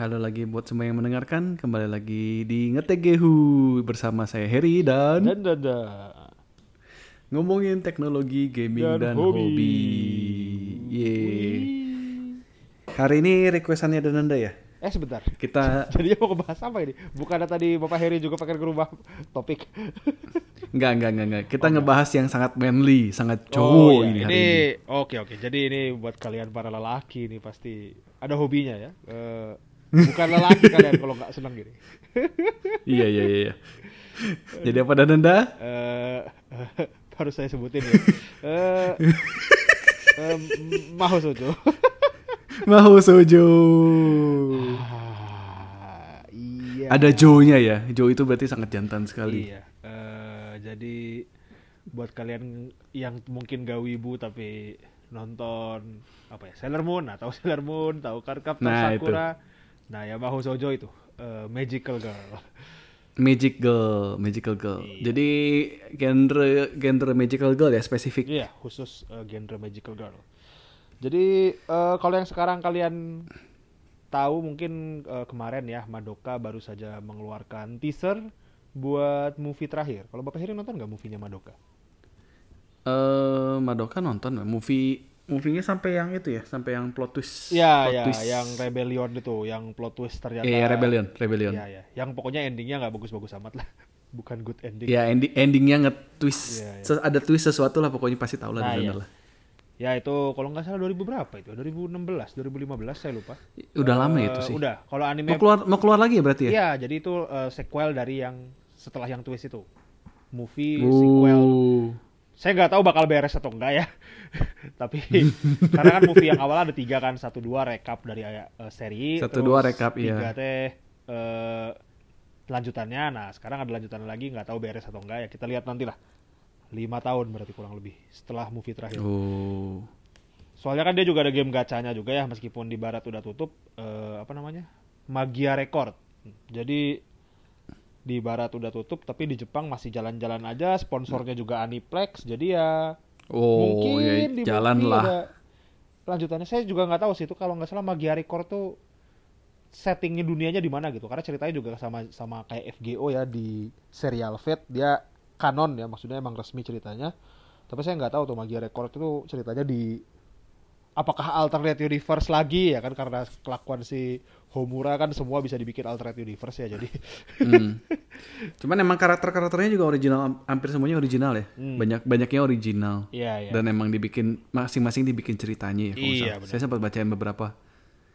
halo lagi buat semua yang mendengarkan. Kembali lagi di Ngetegehu bersama saya Heri dan, Dan dada. ngomongin teknologi, gaming dan, Dan hobi. hobi. Yeay. Hari ini requestannya Dananda ya. Eh sebentar. Kita Jadi mau ngebahas apa ini? Bukannya tadi Bapak Heri juga pengen ngerubah topik. enggak enggak enggak enggak. Kita ngebahas yang sangat manly, sangat cowok Oh, iya. ini hari ini ini. oke oke. Jadi ini buat kalian para lelaki nih pasti ada hobinya ya. Eh, bukan lelaki kalian kalau nggak senang gini. iya iya iya. iya. Jadi apa Dananda? Eh, harus saya sebutin ya. Eh, eh, Maho Sojo. Maho Sojo. Ah, iya. Ada Joe-nya ya. Joe itu berarti sangat jantan sekali. Iya. eh, jadi buat kalian yang mungkin gak wibu tapi nonton apa ya Sailor Moon atau Sailor Moon tahu Captain Nah, Sakura. Nah ya Maho Sojo itu eh, Magical Girl. Magic Girl, Magical Girl. Iya. Jadi genre genre Magical Girl ya spesifik. Iya khusus eh, genre Magical Girl. Jadi eh, kalau yang sekarang kalian tahu mungkin eh, kemarin ya Madoka baru saja mengeluarkan teaser buat movie terakhir. Kalau Bapak Heri nonton nggak movie-nya Madoka? Eh Madoka nonton movie movie-nya sampai yang itu ya, sampai yang plot twist. Iya, ya, twist. yang Rebellion itu, yang plot twist ternyata. Iya, Rebellion, Rebellion. Iya, iya. Yang pokoknya endingnya nggak bagus-bagus amat lah. Bukan good ending. Ya ending endingnya nge-twist. Iya, iya. Ses- Ada twist sesuatu lah pokoknya pasti tahu lah Nah, iya. lah. Ya itu kalau nggak salah 2000 berapa itu? 2016, 2015 saya lupa. Udah lama Eh, itu sih. Udah. Kalau anime Mau keluar mau keluar lagi ya berarti ya? Iya, jadi itu eh, sequel dari yang setelah yang twist itu. Movie sequel. Saya nggak tahu bakal beres atau enggak ya. Tapi karena kan movie yang awal ada tiga kan, satu dua recap dari eh, seri, Satu, dua recap, iya. tiga teh eh, lanjutannya. Nah sekarang ada lanjutan lagi, nggak tahu beres atau enggak ya. Kita lihat nanti lah. Lima tahun berarti kurang lebih setelah movie terakhir. Oh. Soalnya kan dia juga ada game gacanya juga ya, meskipun di barat udah tutup. eh, apa namanya? Magia Record. Jadi di barat udah tutup, tapi di Jepang masih jalan-jalan aja. Sponsornya juga Aniplex. Jadi ya Oh, mungkin ya jalan lah. ada lanjutannya saya juga nggak tahu sih itu kalau nggak salah Magia Record tuh settingnya dunianya di mana gitu karena ceritanya juga sama sama kayak FGO ya di serial Fate dia kanon ya maksudnya emang resmi ceritanya tapi saya nggak tahu tuh Magia Record itu ceritanya di apakah alternate universe lagi ya kan karena kelakuan si Homura kan semua bisa dibikin alternate universe ya jadi Hmm. Cuman emang karakter-karakternya juga original, hampir semuanya original ya. Hmm. Banyak banyaknya original. iya iya Dan emang dibikin masing-masing dibikin ceritanya ya. Iya, benar. Saya sempat bacain beberapa.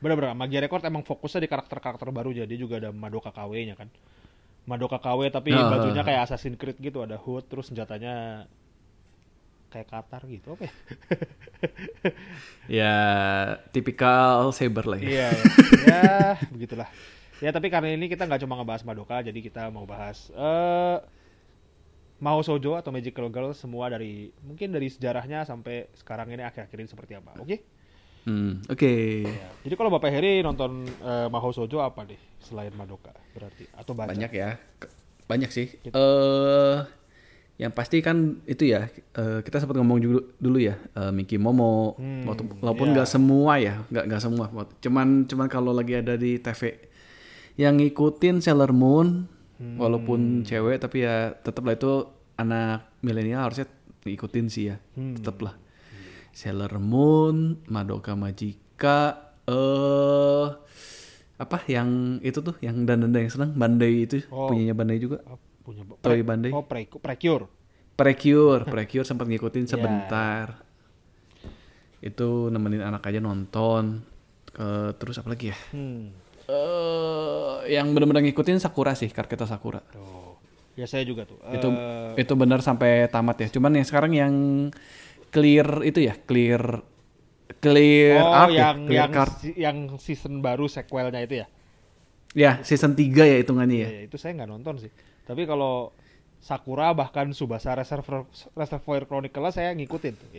Bener-bener, Magia Record emang fokusnya di karakter-karakter baru jadi juga ada Madoka KW-nya kan. Madoka KW tapi Ah, bajunya kayak Assassin's Creed gitu, ada hood terus senjatanya kayak Qatar gitu apa ya? Ya tipikal saber lah ya. Iya, ya. ya begitulah. Ya tapi karena ini kita nggak cuma ngebahas Madoka, jadi kita mau bahas eh Mao Sojo atau Magical Girl semua dari mungkin dari sejarahnya sampai sekarang ini akhir-akhir ini seperti apa. Oke? Hmm, Oke. Ya. Jadi kalau Bapak Heri nonton eh, Mahou Sojo apa deh selain Madoka berarti atau baca? Banyak ya. Banyak sih. Eh yang pasti kan itu ya eh, kita sempat ngomong dulu, dulu ya eh, Miki Momo Hmm, waktu- walaupun iya. nggak semua ya nggak nggak semua cuman cuman kalau lagi ada di TV yang ngikutin Sailor Moon Hmm. walaupun cewek tapi ya tetap lah itu anak milenial harusnya ngikutin sih ya Hmm. tetap lah Sailor Moon Madoka Magica eh apa yang itu tuh yang dan yang seneng Bandai itu Oh. punyanya Bandai juga punya Toy Bandai. Oh, pre Precure. Precure, Precure sempat ngikutin Ya. sebentar. Itu nemenin anak aja nonton. Ke- terus apa lagi ya? Hmm. Eh, yang benar-benar ngikutin Sakura sih, Karketa Sakura. Oh. Ya saya juga tuh. Itu Eh, itu benar sampai tamat ya. Cuman yang sekarang yang clear itu ya, clear clear oh, arc ya, yang clear yang card. si- yang season baru sequelnya itu ya. Ya, season 3 ya hitungannya ya. Ya, itu saya nggak nonton sih. Tapi kalau Sakura bahkan Subasa Reservoir Reservoir Chronicle saya ngikutin tuh.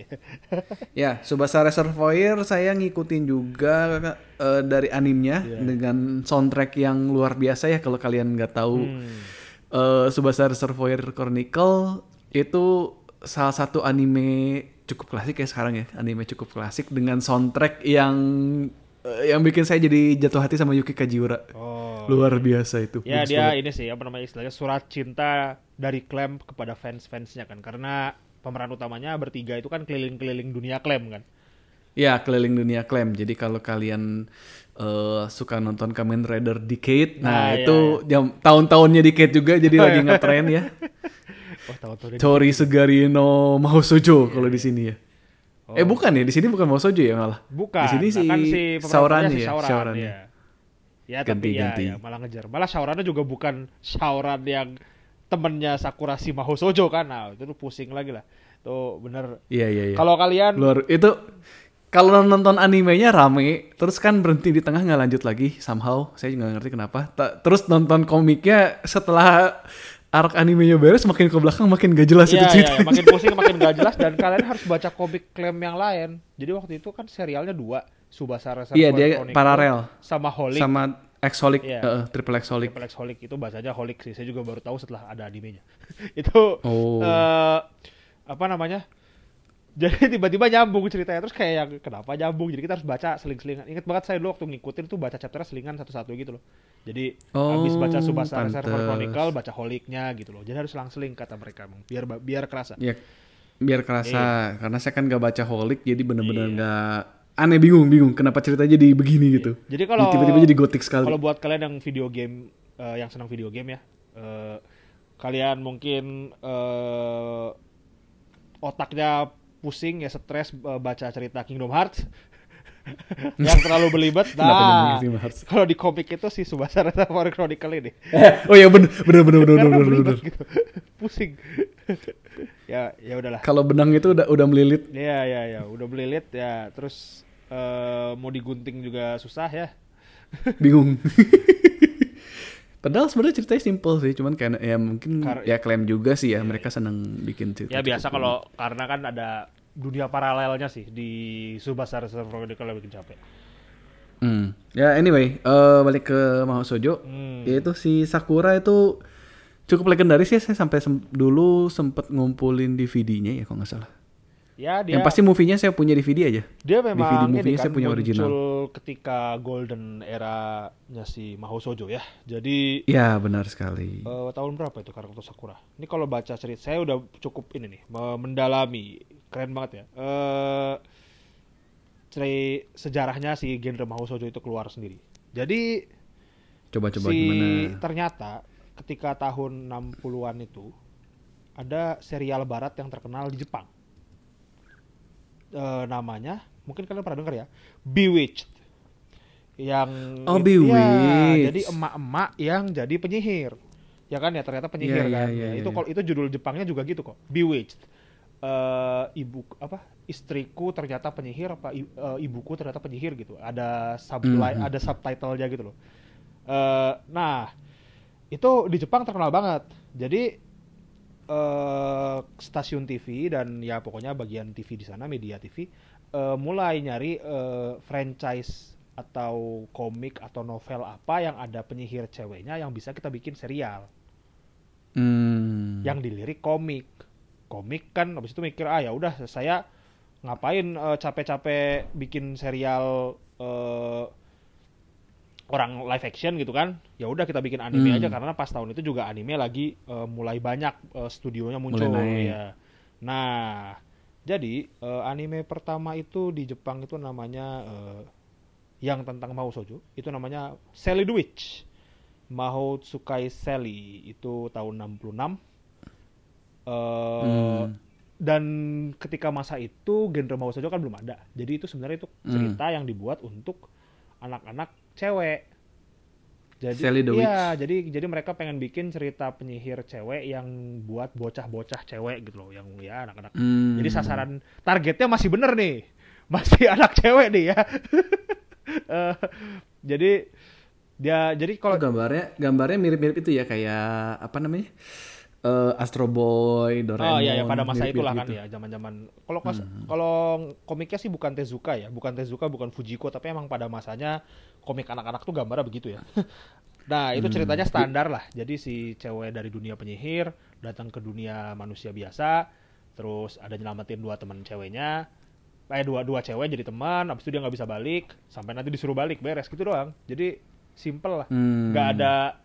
Ya, Subasa Reservoir saya ngikutin juga eh, dari animenya Iya. dengan soundtrack yang luar biasa ya kalau kalian nggak tahu. Hmm. eh Subasa Reservoir Chronicle itu salah satu anime cukup klasik ya sekarang ya, anime cukup klasik dengan soundtrack yang yang bikin saya jadi jatuh hati sama Yuki Kajiura. Oh. Luar biasa itu. Ya Bagus dia banget. ini sih apa namanya istilahnya surat cinta dari Clem kepada fans-fansnya kan karena pemeran utamanya bertiga itu kan keliling-keliling dunia Clem kan. Ya, keliling dunia klaim. Jadi kalau kalian eh, suka nonton Kamen Rider Decade, nah, Nah, iya, itu jam tahun-tahunnya Decade juga jadi lagi ngetren ya. Wah dia- Tori Sugarino Mahosojo kalau di sini ya. Oh. Eh bukan ya, di sini bukan Mahosojo ya malah. Bukan. Di sini Nah, si kan si utamanya si ya, Sauron, Saurani. iya. Ya Ganti, tapi ya, ganti. ya malah ngejar. Malah Sauronnya juga bukan Sauron yang temennya Sakura si Mahosojo kan. Nah, itu tuh pusing lagi lah. Tuh bener. Iya iya iya. Kalau kalian Luar itu kalau nonton animenya rame, terus kan berhenti di tengah nggak lanjut lagi somehow. Saya nggak ngerti kenapa. Ta- terus nonton komiknya setelah arc animenya beres makin ke belakang makin gak jelas Iya, itu iya, ceritanya. makin pusing, makin gak jelas dan kalian harus baca komik klaim yang lain. Jadi waktu itu kan serialnya dua, Subasa Reservoir Iya, dia Chronicle paralel. sama Holic. Sama Exholic, Iya. eh, Triple Exholic. Triple X Holic itu bahasanya Holic sih. Saya juga baru tahu setelah ada animenya. itu Oh. eh, apa namanya? Jadi tiba-tiba nyambung ceritanya terus kayak yang kenapa nyambung? Jadi kita harus baca seling-selingan. Ingat banget saya dulu waktu ngikutin tuh baca chapternya selingan satu-satu gitu loh. Jadi Oh, habis baca Subasa. Reservoir Chronicle baca Holicnya gitu loh. Jadi harus selang-seling kata mereka emang biar biar kerasa. Ya, biar kerasa. Karena saya kan gak baca Holic, jadi bener-bener Iya. nggak aneh bingung bingung kenapa ceritanya jadi begini gitu. Jadi kalau tiba-tiba jadi gotik sekali. Kalau buat kalian yang video game eh, yang senang video game ya, eh, kalian mungkin eh, otaknya pusing ya stres eh, baca cerita Kingdom Hearts yang terlalu belibet. Nah, kalau di komik itu si Subasa Reservoir Chronicle ini oh ya bener bener bener bener karena bener bener. gitu, pusing. ya ya udahlah. Kalau benang itu udah udah melilit. Ya ya ya, udah belilit ya, terus eh, mau digunting juga susah ya. bingung. Padahal sebenarnya ceritanya simple sih, cuman kayak ya mungkin Kar- ya klaim juga sih ya mereka seneng bikin cerita. Ya biasa kalau karena kan ada dunia paralelnya sih di Subasa Reservoir Chronicle yang bikin capek. Hmm. Ya anyway, eh, balik ke Mahosojo. Hmm. Yaitu si Sakura itu cukup legendaris ya. Saya sampai sem- dulu sempet ngumpulin DVD-nya ya kalau nggak salah. Ya dia Yang pasti movie-nya saya punya DVD aja. dia memang DVD movie-nya kan saya punya muncul original. ketika golden era-nya si Mahosojo ya. Jadi Ya benar sekali. eh, tahun berapa itu karakter Sakura? Ini kalau baca cerita saya udah cukup ini nih me- mendalami keren banget ya. Eh ceri sejarahnya si genre Mahosojo itu keluar sendiri. Jadi Coba-coba si gimana? ternyata ketika tahun 60-an itu ada serial barat yang terkenal di Jepang. Eh, namanya mungkin kalian pernah dengar ya, Bewitched. Yang Oh, it- Bewitched. ya, jadi emak-emak yang jadi penyihir. Ya kan ya ternyata penyihir Iya, iya, kan. iya, Ya, iya, itu iya. kalau itu judul Jepangnya juga gitu kok. Bewitched. Eh, ibu apa istriku ternyata penyihir apa i- eh, ibuku ternyata penyihir gitu ada subline Mhm. ada subtitlenya gitu loh Eh, nah itu di Jepang terkenal banget jadi eh stasiun TV dan ya pokoknya bagian TV di sana media TV eh, mulai nyari eh, franchise atau komik atau novel apa yang ada penyihir ceweknya yang bisa kita bikin serial Hmm. yang dilirik komik komik kan habis itu mikir ah ya udah saya ngapain capek-capek bikin serial eh, orang live action gitu kan ya udah kita bikin anime Hmm. aja karena pas tahun itu juga anime lagi eh, mulai banyak eh, studionya muncul naik. ya nah jadi eh, anime pertama itu di Jepang itu namanya eh, yang tentang Mahou Shoujo itu namanya Sally the Witch Mahou Tsukai Sally itu tahun 66 Eh, Hmm. dan ketika masa itu genre Mahou Shoujo kan belum ada jadi itu sebenarnya itu Hmm. cerita yang dibuat untuk anak-anak cewek. Jadi Sally the iya jadi jadi mereka pengen bikin cerita penyihir cewek yang buat bocah-bocah cewek gitu loh yang ya anak-anak. Hmm. jadi sasaran targetnya masih bener nih. Masih anak cewek nih ya. Eh, jadi dia jadi Oh, kalau gambarnya gambarnya mirip-mirip itu ya kayak apa namanya? Eh, Astro Boy, Doraemon. Oh iya, ya pada masa itulah kan gitu. ya, zaman-zaman. Kalau kas- kalau komiknya sih bukan Tezuka ya, bukan Tezuka, bukan Fujiko, tapi emang pada masanya komik anak-anak tuh gambarnya begitu ya. nah, itu ceritanya standar lah. Jadi si cewek dari dunia penyihir datang ke dunia manusia biasa, terus ada nyelamatin dua teman ceweknya. eh dua dua cewek jadi teman abis itu dia nggak bisa balik sampai nanti disuruh balik beres gitu doang jadi simple lah Hmm. nggak ada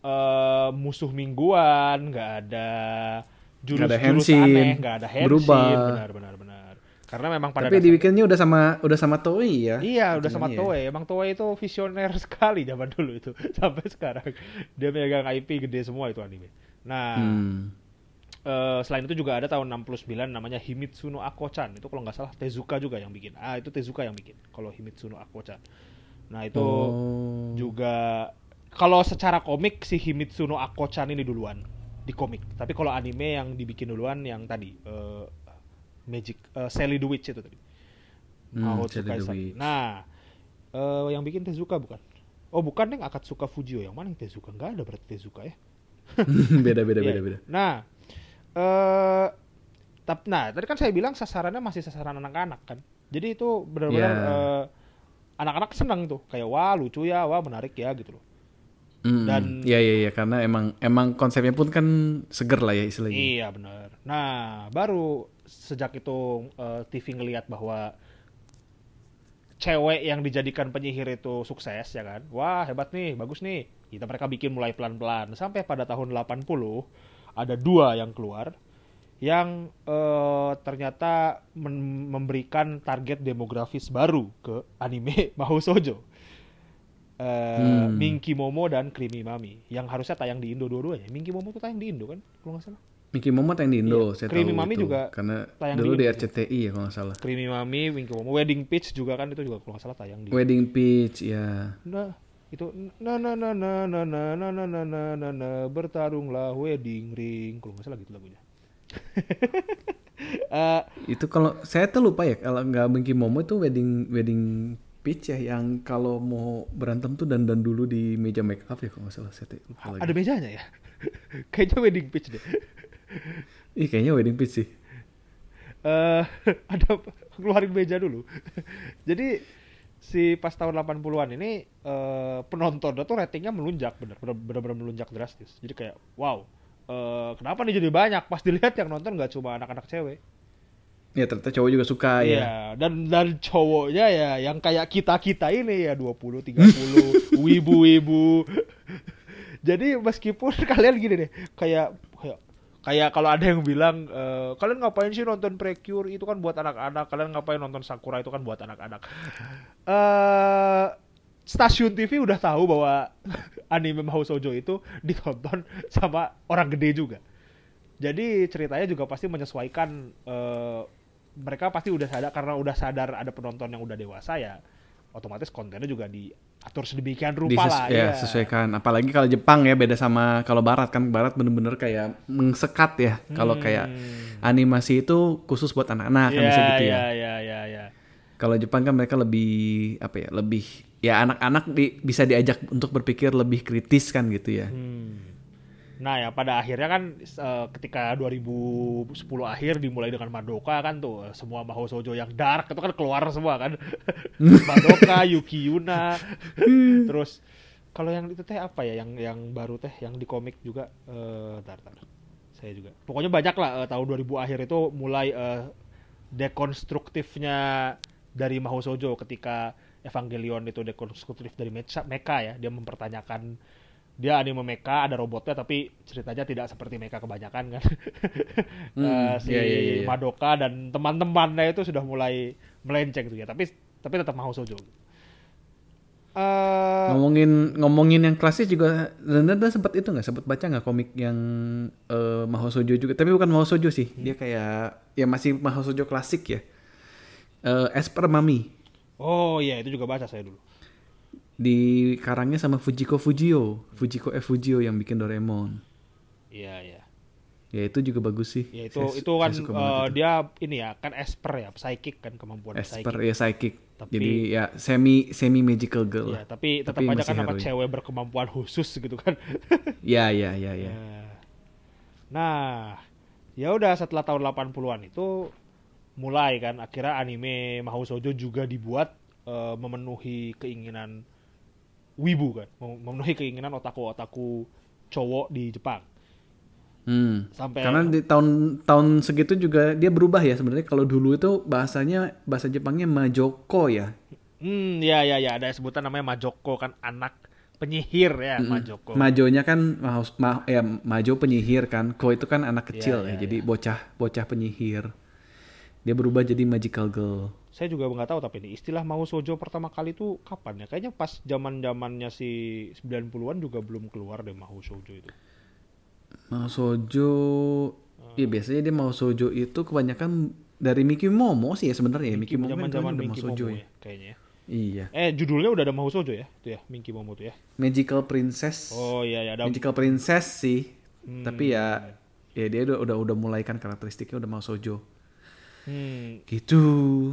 eh, musuh mingguan nggak ada jurus Nggak ada jurus aneh nggak ada henshin berubah. benar benar benar karena memang pada Tapi dasarnya- dibikinnya udah sama udah sama Toei ya. Iya, udah sama ya. Toei. Emang Toei itu visioner sekali zaman dulu itu. Sampai sekarang dia megang IP gede semua itu anime. Nah, Hmm. eh, selain itu juga ada tahun 69 namanya Himitsu no Ako-chan. Itu kalau nggak salah Tezuka juga yang bikin. Ah, itu Tezuka yang bikin. Kalau Himitsu no Ako-chan. Nah, itu Oh. juga kalau secara komik si Himitsu no Ako-chan ini duluan di komik. Tapi kalau anime yang dibikin duluan yang tadi eh, Magic eh, Sally the Witch itu tadi. Hmm, Mahotsu Sally the Kaisai. Witch. Nah, eh, yang bikin Tezuka bukan? Oh, bukan yang Akatsuka Fujio. Yang mana yang Tezuka? Nggak ada berarti Tezuka ya. beda beda Iya. beda beda. Nah, eh tap, nah tadi kan saya bilang sasarannya masih sasaran anak-anak kan. Jadi itu benar-benar Iya. eh, anak-anak senang tuh, kayak wah lucu ya, wah menarik ya gitu loh. Hmm. Dan- Iya iya iya karena emang emang konsepnya pun kan seger lah ya istilahnya. Iya benar. Nah, baru sejak itu eh, TV ngelihat bahwa cewek yang dijadikan penyihir itu sukses ya kan. Wah, hebat nih, bagus nih. Kita mereka bikin mulai pelan-pelan sampai pada tahun 80 ada dua yang keluar yang eh, ternyata memberikan target demografis baru ke anime Mahou Shoujo. Eh, Hmm. Minky Momo dan Creamy Mami yang harusnya tayang di Indo dua-duanya. Minky Momo tuh tayang di Indo kan kalau nggak salah. Mickey Momo yang di Indo, Iya. saya Creamy tahu Mami itu. juga karena tayang dulu di di Indo. RCTI ya kalau nggak salah. Creamy Mami, Minky Momo, Wedding Peach juga kan itu juga kalau nggak salah tayang di. Wedding Peach ya. Nah, itu na na na na na na na na na na na na bertarunglah wedding ring kalau nggak salah gitu lagunya. Eh, Itu kalau saya tuh lupa ya kalau nggak Mickey Momo itu wedding wedding Peach ya yang kalau mau berantem tuh dandan dulu di meja make up ya kalau nggak salah saya lupa lagi. ada mejanya ya? Kayaknya wedding peach deh. Ih kayaknya wedding Peach sih. eh ada keluarin meja dulu. Jadi si pas tahun 80-an ini eh penontonnya tuh ratingnya melunjak bener bener bener, bener melunjak drastis. Jadi kayak wow. eh kenapa nih jadi banyak? Pas dilihat yang nonton nggak cuma anak-anak cewek. Ya ternyata cowok juga suka ya. Iya, dan dan cowoknya ya yang kayak kita-kita ini ya 20 30 wibu-wibu. Jadi meskipun kalian gini deh, kayak kayak kayak kalau ada yang bilang eh, kalian ngapain sih nonton Precure itu kan buat anak-anak, kalian ngapain nonton Sakura itu kan buat anak-anak. Eh stasiun TV udah tahu bahwa anime Mahou Shoujo itu ditonton sama orang gede juga. Jadi ceritanya juga pasti menyesuaikan eh, mereka pasti udah sadar karena udah sadar ada penonton yang udah dewasa ya otomatis kontennya juga diatur sedemikian rupa Dises- lah ya, sesuaikan. Apalagi kalau Jepang ya beda sama kalau Barat kan Barat bener-bener kayak mengsekat ya. Kalau kayak Hmm. animasi itu khusus buat anak-anak kan Iya, bisa gitu ya. iya, iya, iya, iya. Kalau Jepang kan mereka lebih apa ya? Lebih ya anak-anak di- bisa diajak untuk berpikir lebih kritis kan gitu ya. Hmm. Nah ya pada akhirnya kan eh, ketika 2010 akhir dimulai dengan Madoka kan tuh eh, semua Mahou Shoujo yang dark itu kan keluar semua kan. Madoka, Yuki Yuna. Terus kalau yang itu teh apa ya yang yang baru teh yang di komik juga eh tar, tar. Saya juga. Pokoknya banyak lah eh, tahun 2000 akhir itu mulai eh, dekonstruktifnya dari Mahou Shoujo ketika Evangelion itu dekonstruktif dari mecha, mecha ya dia mempertanyakan dia anime mecha ada robotnya tapi ceritanya tidak seperti mecha kebanyakan kan? Hmm, Eh, si iya, iya, iya, iya. Madoka dan teman-temannya itu sudah mulai melenceng gitu ya. Tapi tapi tetap Mahou Shoujo Eh, Ngomongin ngomongin yang klasik juga dan dan sempat itu nggak? Sempat baca nggak komik yang eh, Mahou Shoujo juga? Tapi bukan Mahou Shoujo sih. Dia kayak ya masih Mahou Shoujo klasik ya. Eh Esper Mami. Oh iya itu juga baca saya dulu di karangnya sama Fujiko Fujio. Fujiko F Fujio yang bikin Doraemon. Iya iya. Ya itu juga bagus sih. Ya itu Saya- itu kan saya eh, itu. dia ini ya kan esper ya psychic kan kemampuan Esper psychic. ya psychic. Tapi- jadi ya semi semi magical girl ya tapi tetap Tapi aja kan heroin. cewek berkemampuan khusus gitu kan. Ya ya ya ya. Ya. Nah, ya udah setelah tahun 80-an itu mulai kan akhirnya anime Mahou Shoujo juga dibuat eh, memenuhi keinginan wibu kan, mem- memenuhi keinginan otaku-otaku cowok di Jepang. Hmm. Sampai Karena di tahun tahun segitu juga dia berubah ya sebenarnya. Kalau dulu itu bahasanya bahasa Jepangnya majoko ya. Hmm, ya ya ya ada sebutan namanya Majoko kan anak penyihir ya Majoko. Majonya kan ma- ma- ya majo penyihir kan. Ko itu kan anak kecil Iya, ya. iya, Jadi bocah bocah penyihir. Dia berubah jadi magical girl. Saya juga nggak tahu tapi ini istilah mau sojo pertama kali itu kapan ya? Kayaknya pas zaman-zamannya si 90-an juga belum keluar deh mau sojo itu. Mau sojo, ya biasanya dia mau sojo itu kebanyakan dari Miki Momo sih ya sebenarnya ya. Miki Momo kan Zaman-zaman udah mau Minky sojo Momo ya. ya kayaknya. ya. Iya. Eh judulnya udah ada mau sojo ya? Itu ya Minky Momo tuh ya. Magical Princess. Oh iya ya ada Magical Princess sih. Hmm. Tapi ya ya dia udah udah udah mulai kan karakteristiknya udah mau sojo. Hmm. Gitu.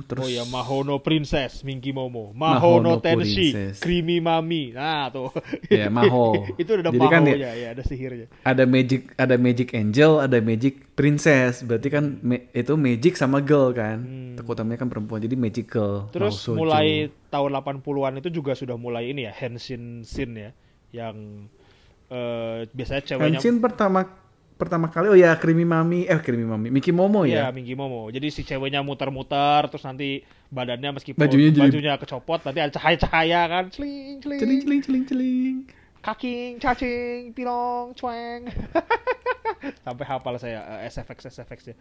Terus Oh ya Mahono Princess Minky Momo, Mahono Mahono Tenshi, Princess. Creamy Mami. Nah, tuh. Ya, Maho. itu udah ada Jadi kan Mahonya ya, ada sihirnya. ada magic ada magic angel, ada magic princess. Berarti kan ma- itu magic sama girl kan. Tokoh utamanya kan perempuan. Jadi magical. Hmm. Terus Sojo. mulai tahun 80-an itu juga sudah mulai ini ya, Henshin Shin ya, yang eh, biasanya ceweknya Henshin pertama pertama kali oh ya Creamy Mami eh Creamy Mami Miki Momo Iya, ya. Minky Momo. Jadi si ceweknya muter-muter, terus nanti badannya meskipun Bajunya bajunya, kecopot, nanti ada cahaya-cahaya kan, celing, celing, Celing celing celing celing. kaking, cacing, pilong, cueng. Sampai hafal saya eh, SFX SFX ya.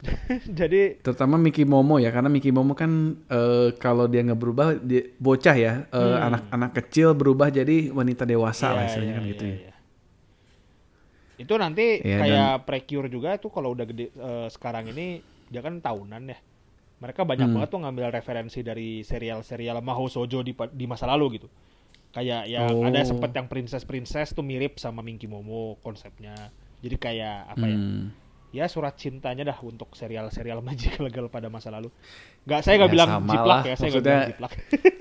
Jadi Terutama Miki Momo ya karena Miki Momo kan eh, kalau dia nggak berubah dia, bocah ya eh, anak-anak kecil berubah jadi wanita dewasa lah Iya, istilahnya iya, kan iya, gitu ya. Itu nanti Iya, kayak precure juga tuh kalau udah gede eh, sekarang ini dia kan tahunan ya. Mereka banyak Hmm. banget tuh ngambil referensi dari serial-serial Mahou Shoujo di di masa lalu gitu. Kayak yang Oh. ada sempet yang princess-princess tuh mirip sama Minky Momo konsepnya. Jadi kayak apa ya? Hmm. Ya surat cintanya dah untuk serial-serial magical girl pada masa lalu. Nggak saya nggak Ya, bilang jiplak lah. ya, saya nggak bilang jiplak.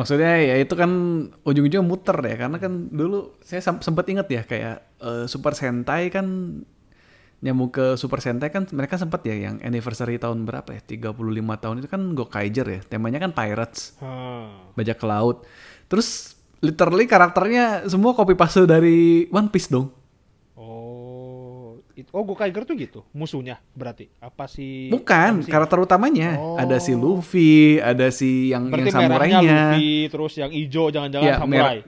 Maksudnya ya itu kan ujung-ujungnya muter ya karena kan dulu saya sem- sempat inget ya kayak eh, Super Sentai kan nyambung ke Super Sentai kan mereka sempat ya yang anniversary tahun berapa ya 35 tahun itu kan Gokaiger ya temanya kan pirates Hmm. bajak laut terus literally karakternya semua copy paste dari One Piece dong Oh, oh Gokaiger tuh gitu, musuhnya berarti apa sih? bukan sih? karakter utamanya Oh. ada si Luffy ada si yang Berarti yang samurainya Luffy, terus yang hijau jangan-jangan Ya, samurai.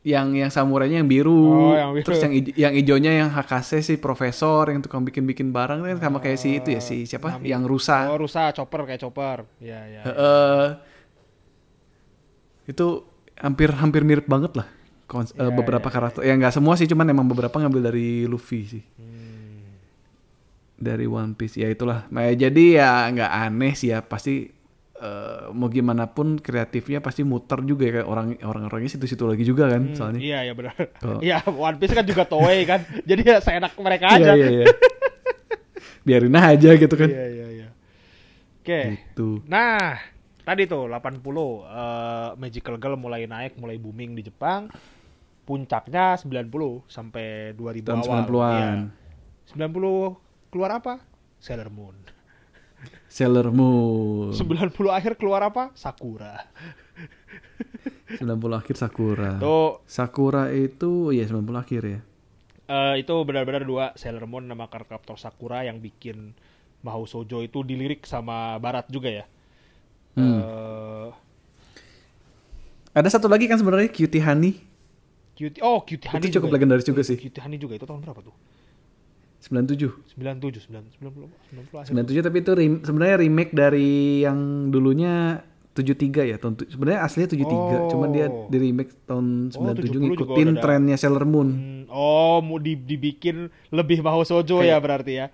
yang yang samurainya yang biru, Oh, yang biru. terus yang ijo- yang ijonya yang Hakase si profesor yang tukang bikin-bikin barang kan sama kayak si itu ya si siapa Nami. yang rusa. Oh, rusa chopper kayak chopper. Ya, ya. Heeh. itu hampir hampir mirip banget lah kons- eh, Ya, beberapa ya, karakter. Ya nggak semua sih, cuman emang beberapa ngambil dari Luffy sih. Hmm. Dari One Piece ya itulah. Nah, jadi ya nggak aneh sih ya pasti eh, mau gimana pun kreatifnya pasti muter juga ya kayak orang orang-orangnya situ-situ lagi juga kan Hmm, soalnya. Iya, iya benar. Oh. Iya, One Piece kan juga Toei kan. Jadi ya seenak mereka Iya aja. iya iya. Biarin aja gitu kan. Iya, iya, iya. Oke. Gitu. Nah, tadi tuh 80 eh, Magical Girl mulai naik, mulai booming di Jepang. Puncaknya 90 sampai 2000 Tahun awal. 90-an. Iya. 90 keluar apa? Sailor Moon. Sailor Moon. 90 akhir keluar apa? Sakura. 90 akhir Sakura. Tuh Sakura itu ya 90 akhir ya. eh, itu benar-benar dua Sailor Moon nama karakter Sakura yang bikin Mahou Shoujo itu dilirik sama Barat juga ya. Hmm. Eh, Ada satu lagi kan sebenarnya Cutie Honey. Cutie, oh Cutie Honey cukup juga ya? legendaris juga sih. Cutie Honey juga itu tahun berapa tuh? 97. 97, 90, 90 akhir. 97 tapi itu rem- sebenarnya remake dari yang dulunya 73 ya tahun sebenarnya aslinya 73 cuman dia Oh. di remake tahun 97 70 juga ngikutin trennya Sailor Moon. Hmm, oh, mau di- dibikin lebih Mahou Shoujo ya berarti ya.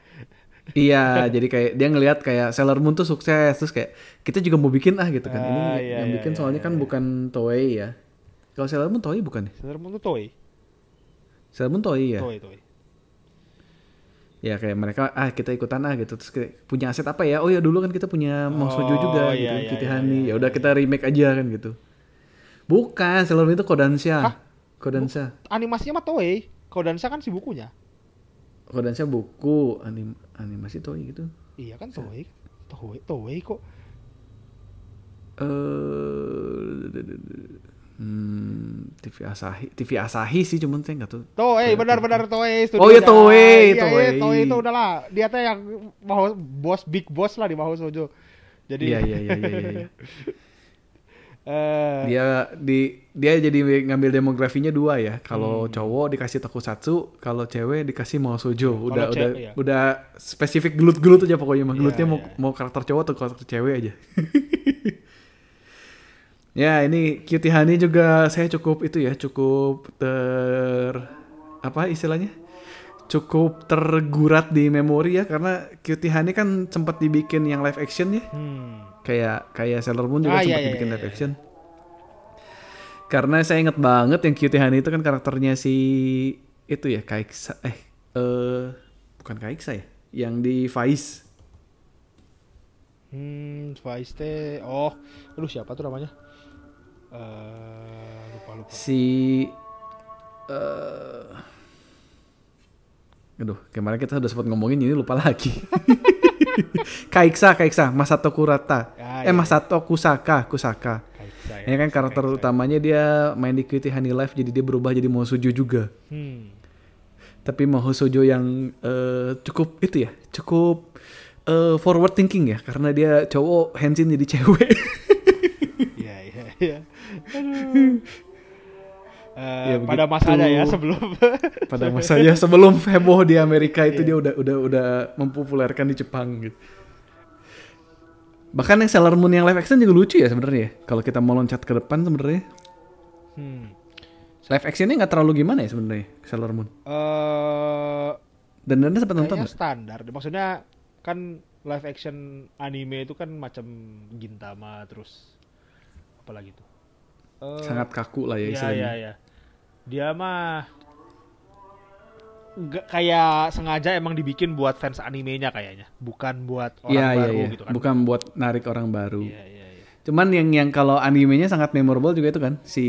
iya, jadi kayak dia ngelihat kayak Sailor Moon tuh sukses terus kayak kita juga mau bikin ah gitu kan. Ini Ah, iya, yang iya, bikin iya, soalnya kan bukan Toei ya. Kalau Sailor Moon Toei bukan ya? Sailor Moon tuh Toei. Sailor Moon Toei ya. Toei, Toei. Ya kayak mereka ah kita ikutan ah gitu terus kayak punya aset apa ya? Oh ya dulu kan kita punya Mong Sojo Oh, juga iya, gitu, iya, Kitty iya, Honey. iya, ya udah kita remake aja kan gitu. Bukan, Sailor Moon itu Kodansha. Hah? Kodansha. Animasinya mah Toei. Kodansha kan si bukunya. Kodansha buku anim animasi Toei gitu. Iya kan Toei. Toei, Toei kok. Eh Hmm, TV Asahi, TV Asahi sih cuman saya nggak tahu. Toei benar-benar Toei Oh, iya. Toei, Iya, Toei. iya, Toei itu udahlah dia tuh yang mau bos big boss lah di Mahou Sojo. Jadi Iya iya iya iya. iya, iya. eh, dia di dia jadi ngambil demografinya dua ya. Kalau cowok dikasih tokusatsu, kalau cewek dikasih mau sojo. Udah udah iya. udah spesifik gelut-gelut aja pokoknya mah. Iya, Gelutnya mau iya. mau karakter cowok atau karakter cewek aja. ya, ini Cutie Honey juga saya cukup itu ya, cukup ter apa istilahnya? Cukup tergurat di memori ya karena Cutie Honey kan sempat dibikin yang live action ya hmm. kayak kayak Sailor Moon juga Ah, iya, sempat iya, dibikin iya, live iya. action. Karena saya inget banget yang Cutie Honey itu kan karakternya si itu ya Kaiksa eh eh bukan Kaiksa ya, yang di Vice. Hmm, Vice teh. Oh, aduh siapa tuh namanya? Eh, lupa lupa. Si eh Aduh, kemarin kita udah sempat ngomongin ini lupa lagi. Kaiksa, Kaiksa, Masato Kurata. Ah, eh iya. Masato Kusaka, Kusaka. Ya. Ini kan karakter Kaisa. utamanya dia main di Cutie Honey Live jadi dia berubah jadi Mosujo juga. Hmm. Tapi Mohosojo yang eh, cukup itu ya, cukup eh, forward thinking ya karena dia cowok Henshin jadi cewek. Iya iya iya. Aduh. Eh, Ya, pada begitu. masanya ya sebelum Pada masanya sebelum heboh di Amerika itu dia udah udah udah mempopulerkan di Jepang gitu. Bahkan yang Sailor Moon yang live action juga lucu ya sebenarnya. ya. Kalau kita mau loncat ke depan sebenarnya hmm. live actionnya nggak terlalu gimana ya sebenarnya Sailor Moon. eh Dan Anda sempat nonton standar. Maksudnya kan live action anime itu kan macam Gintama terus apa lagi tuh? Eh, Sangat kaku lah ya Iya istilahnya. iya iya. Dia mah nggak kayak sengaja emang dibikin buat fans animenya kayaknya, bukan buat orang Iya iya baru iya. gitu kan. Bukan buat narik orang baru. Iya iya iya. Cuman yang yang kalau animenya sangat memorable juga itu kan si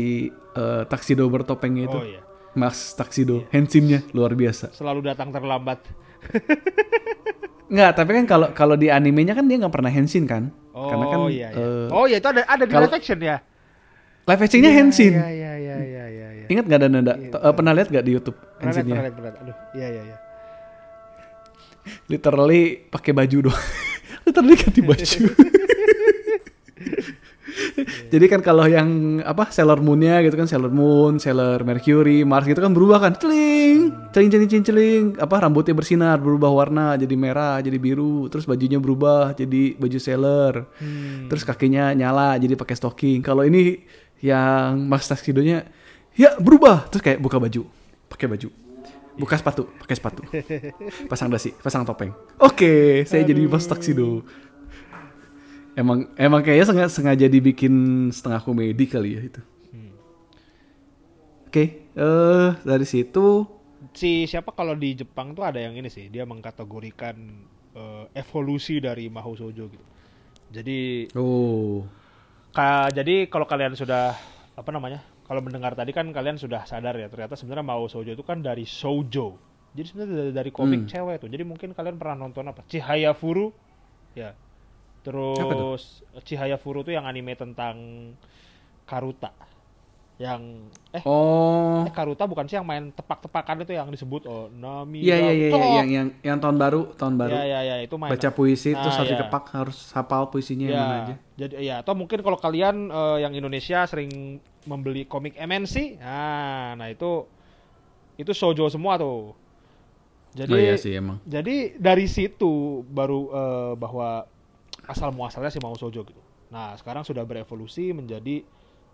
eh, Tuxedo bertopengnya itu. Oh iya. Mas Tuxedo, Henshinnya luar biasa. Selalu datang terlambat. Enggak, tapi kan kalau kalau di animenya kan dia nggak pernah Henshin kan? Oh Karena kan iya iya. eh, oh iya itu ada ada di live action ya. live actionnya Iya, Henshin. Iya iya iya iya iya. iya. Ingat nggak ada nada? Iya. Eh, pernah lihat nggak di YouTube Henshinnya? pernah lihat, pernah lihat. Aduh, iya iya iya. Literally pakai baju doang. Literally ganti baju. Jadi kan kalau yang apa Sailor Moon-nya gitu kan Sailor Moon, Sailor Mercury, Mars gitu kan berubah kan. Celing, celing celing celing celing. Apa rambutnya bersinar, berubah warna jadi merah, jadi biru, terus bajunya berubah jadi baju Sailor. Hmm. Terus kakinya nyala jadi pakai stocking. Kalau ini yang Mas Tuxedo-nya ya berubah, terus kayak buka baju, pakai baju. Buka sepatu, pakai sepatu. Pasang dasi, pasang topeng. Oke, saya jadi Mas Tuxedo. Emang emang kayaknya sengaja, sengaja dibikin setengah komedi kali ya itu. Oke, eh dari situ si siapa kalau di Jepang tuh ada yang ini sih dia mengkategorikan eh, evolusi dari Mahou Shoujo gitu. Jadi oh ka, jadi kalau kalian sudah apa namanya? Kalau mendengar tadi kan kalian sudah sadar ya ternyata sebenarnya Mahou Shoujo itu kan dari shoujo. Jadi sebenarnya dari, dari komik Hmm. cewek tuh. Jadi mungkin kalian pernah nonton apa? Chihaya Furu ya. Terus Chihaya Furu tuh yang anime tentang Karuta. Yang eh oh Eh Karuta bukan sih yang main tepak-tepakan itu yang disebut oh Nami iya iya iya iya, yang yang yang tahun baru tahun baru Ya ya ya itu main. baca puisi Nah, terus harus ya. dikepak harus hafal puisinya yang ya. mana aja. Jadi ya atau mungkin kalau kalian eh, yang Indonesia sering membeli komik MNC, nah nah itu itu shoujo semua tuh. Jadi oh iya sih emang. jadi dari situ baru eh, bahwa asal muasalnya sih mau shoujo gitu. Nah, sekarang sudah berevolusi menjadi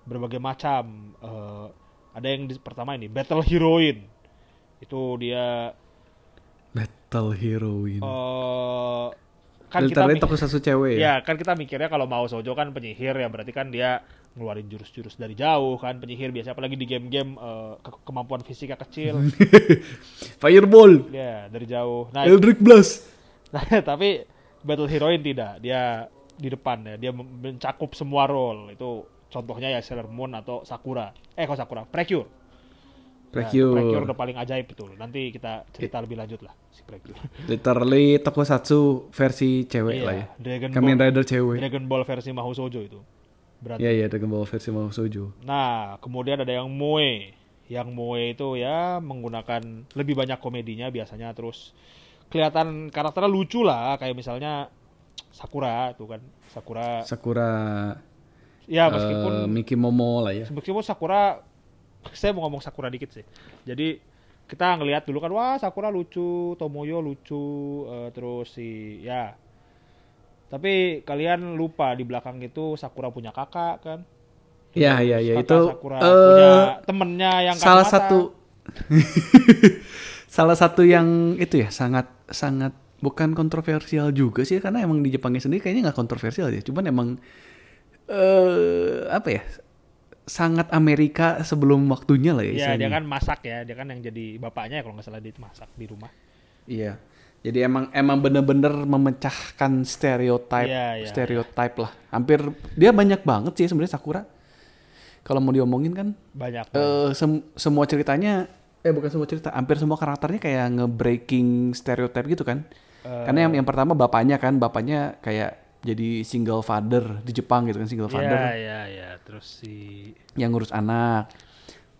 berbagai macam eh, ada yang di, pertama ini Battle Heroine. Itu dia Battle Heroine. eh kan kita Literally mi- tokusatsu cewek ya. Ya, kan kita mikirnya kalau mau Sojo kan penyihir ya, berarti kan dia ngeluarin jurus-jurus dari jauh kan penyihir biasa apalagi di game-game eh, ke- kemampuan fisiknya kecil. Fireball, ya, dari jauh. Nah, Eldritch Blast. nah, tapi Battle Heroine tidak. Dia di depan ya, dia men- mencakup semua role. Itu contohnya ya Sailor Moon atau Sakura. Eh, kok Sakura? Precure. Ya, Precure. Precure udah paling ajaib itu. Nanti kita cerita lebih lanjut lah si Precure. Literally tokusatsu versi cewek Iya, lah ya. Dragon Kamen Ball, Rider cewek. Dragon Ball versi Mahou Shoujo itu. Berat. Iya iya Dragon Ball versi Mahou Shoujo. Nah, kemudian ada yang Moe. Yang Moe itu ya menggunakan lebih banyak komedinya biasanya terus kelihatan karakternya lucu lah kayak misalnya Sakura tuh kan. Sakura Sakura ya eh, meskipun Miki Momo lah ya. meskipun Sakura saya mau ngomong Sakura dikit sih. Jadi kita ngelihat dulu kan wah Sakura lucu, Tomoyo lucu, eh, terus si ya. Tapi kalian lupa di belakang itu Sakura punya kakak kan. Iya iya iya itu Sakura eh, punya temennya yang salah satu salah satu yang itu ya sangat sangat bukan kontroversial juga sih karena emang di Jepangnya sendiri kayaknya nggak kontroversial ya cuman emang eh apa ya sangat Amerika sebelum waktunya lah ya Iya, dia kan masak ya, dia kan yang jadi bapaknya ya kalau nggak salah dia masak di rumah. Iya. Jadi emang emang bener-bener memecahkan stereotip Iya, iya, stereotip lah. Hampir dia banyak banget sih sebenarnya Sakura. Kalau mau diomongin kan Banyak. eh sem- semua ceritanya eh bukan semua cerita, hampir semua karakternya kayak nge-breaking stereotip gitu kan. Eh, Karena yang yang pertama bapaknya kan, bapaknya kayak jadi single father di Jepang gitu kan, single Iya, father iya, iya. Terus si yang ngurus anak.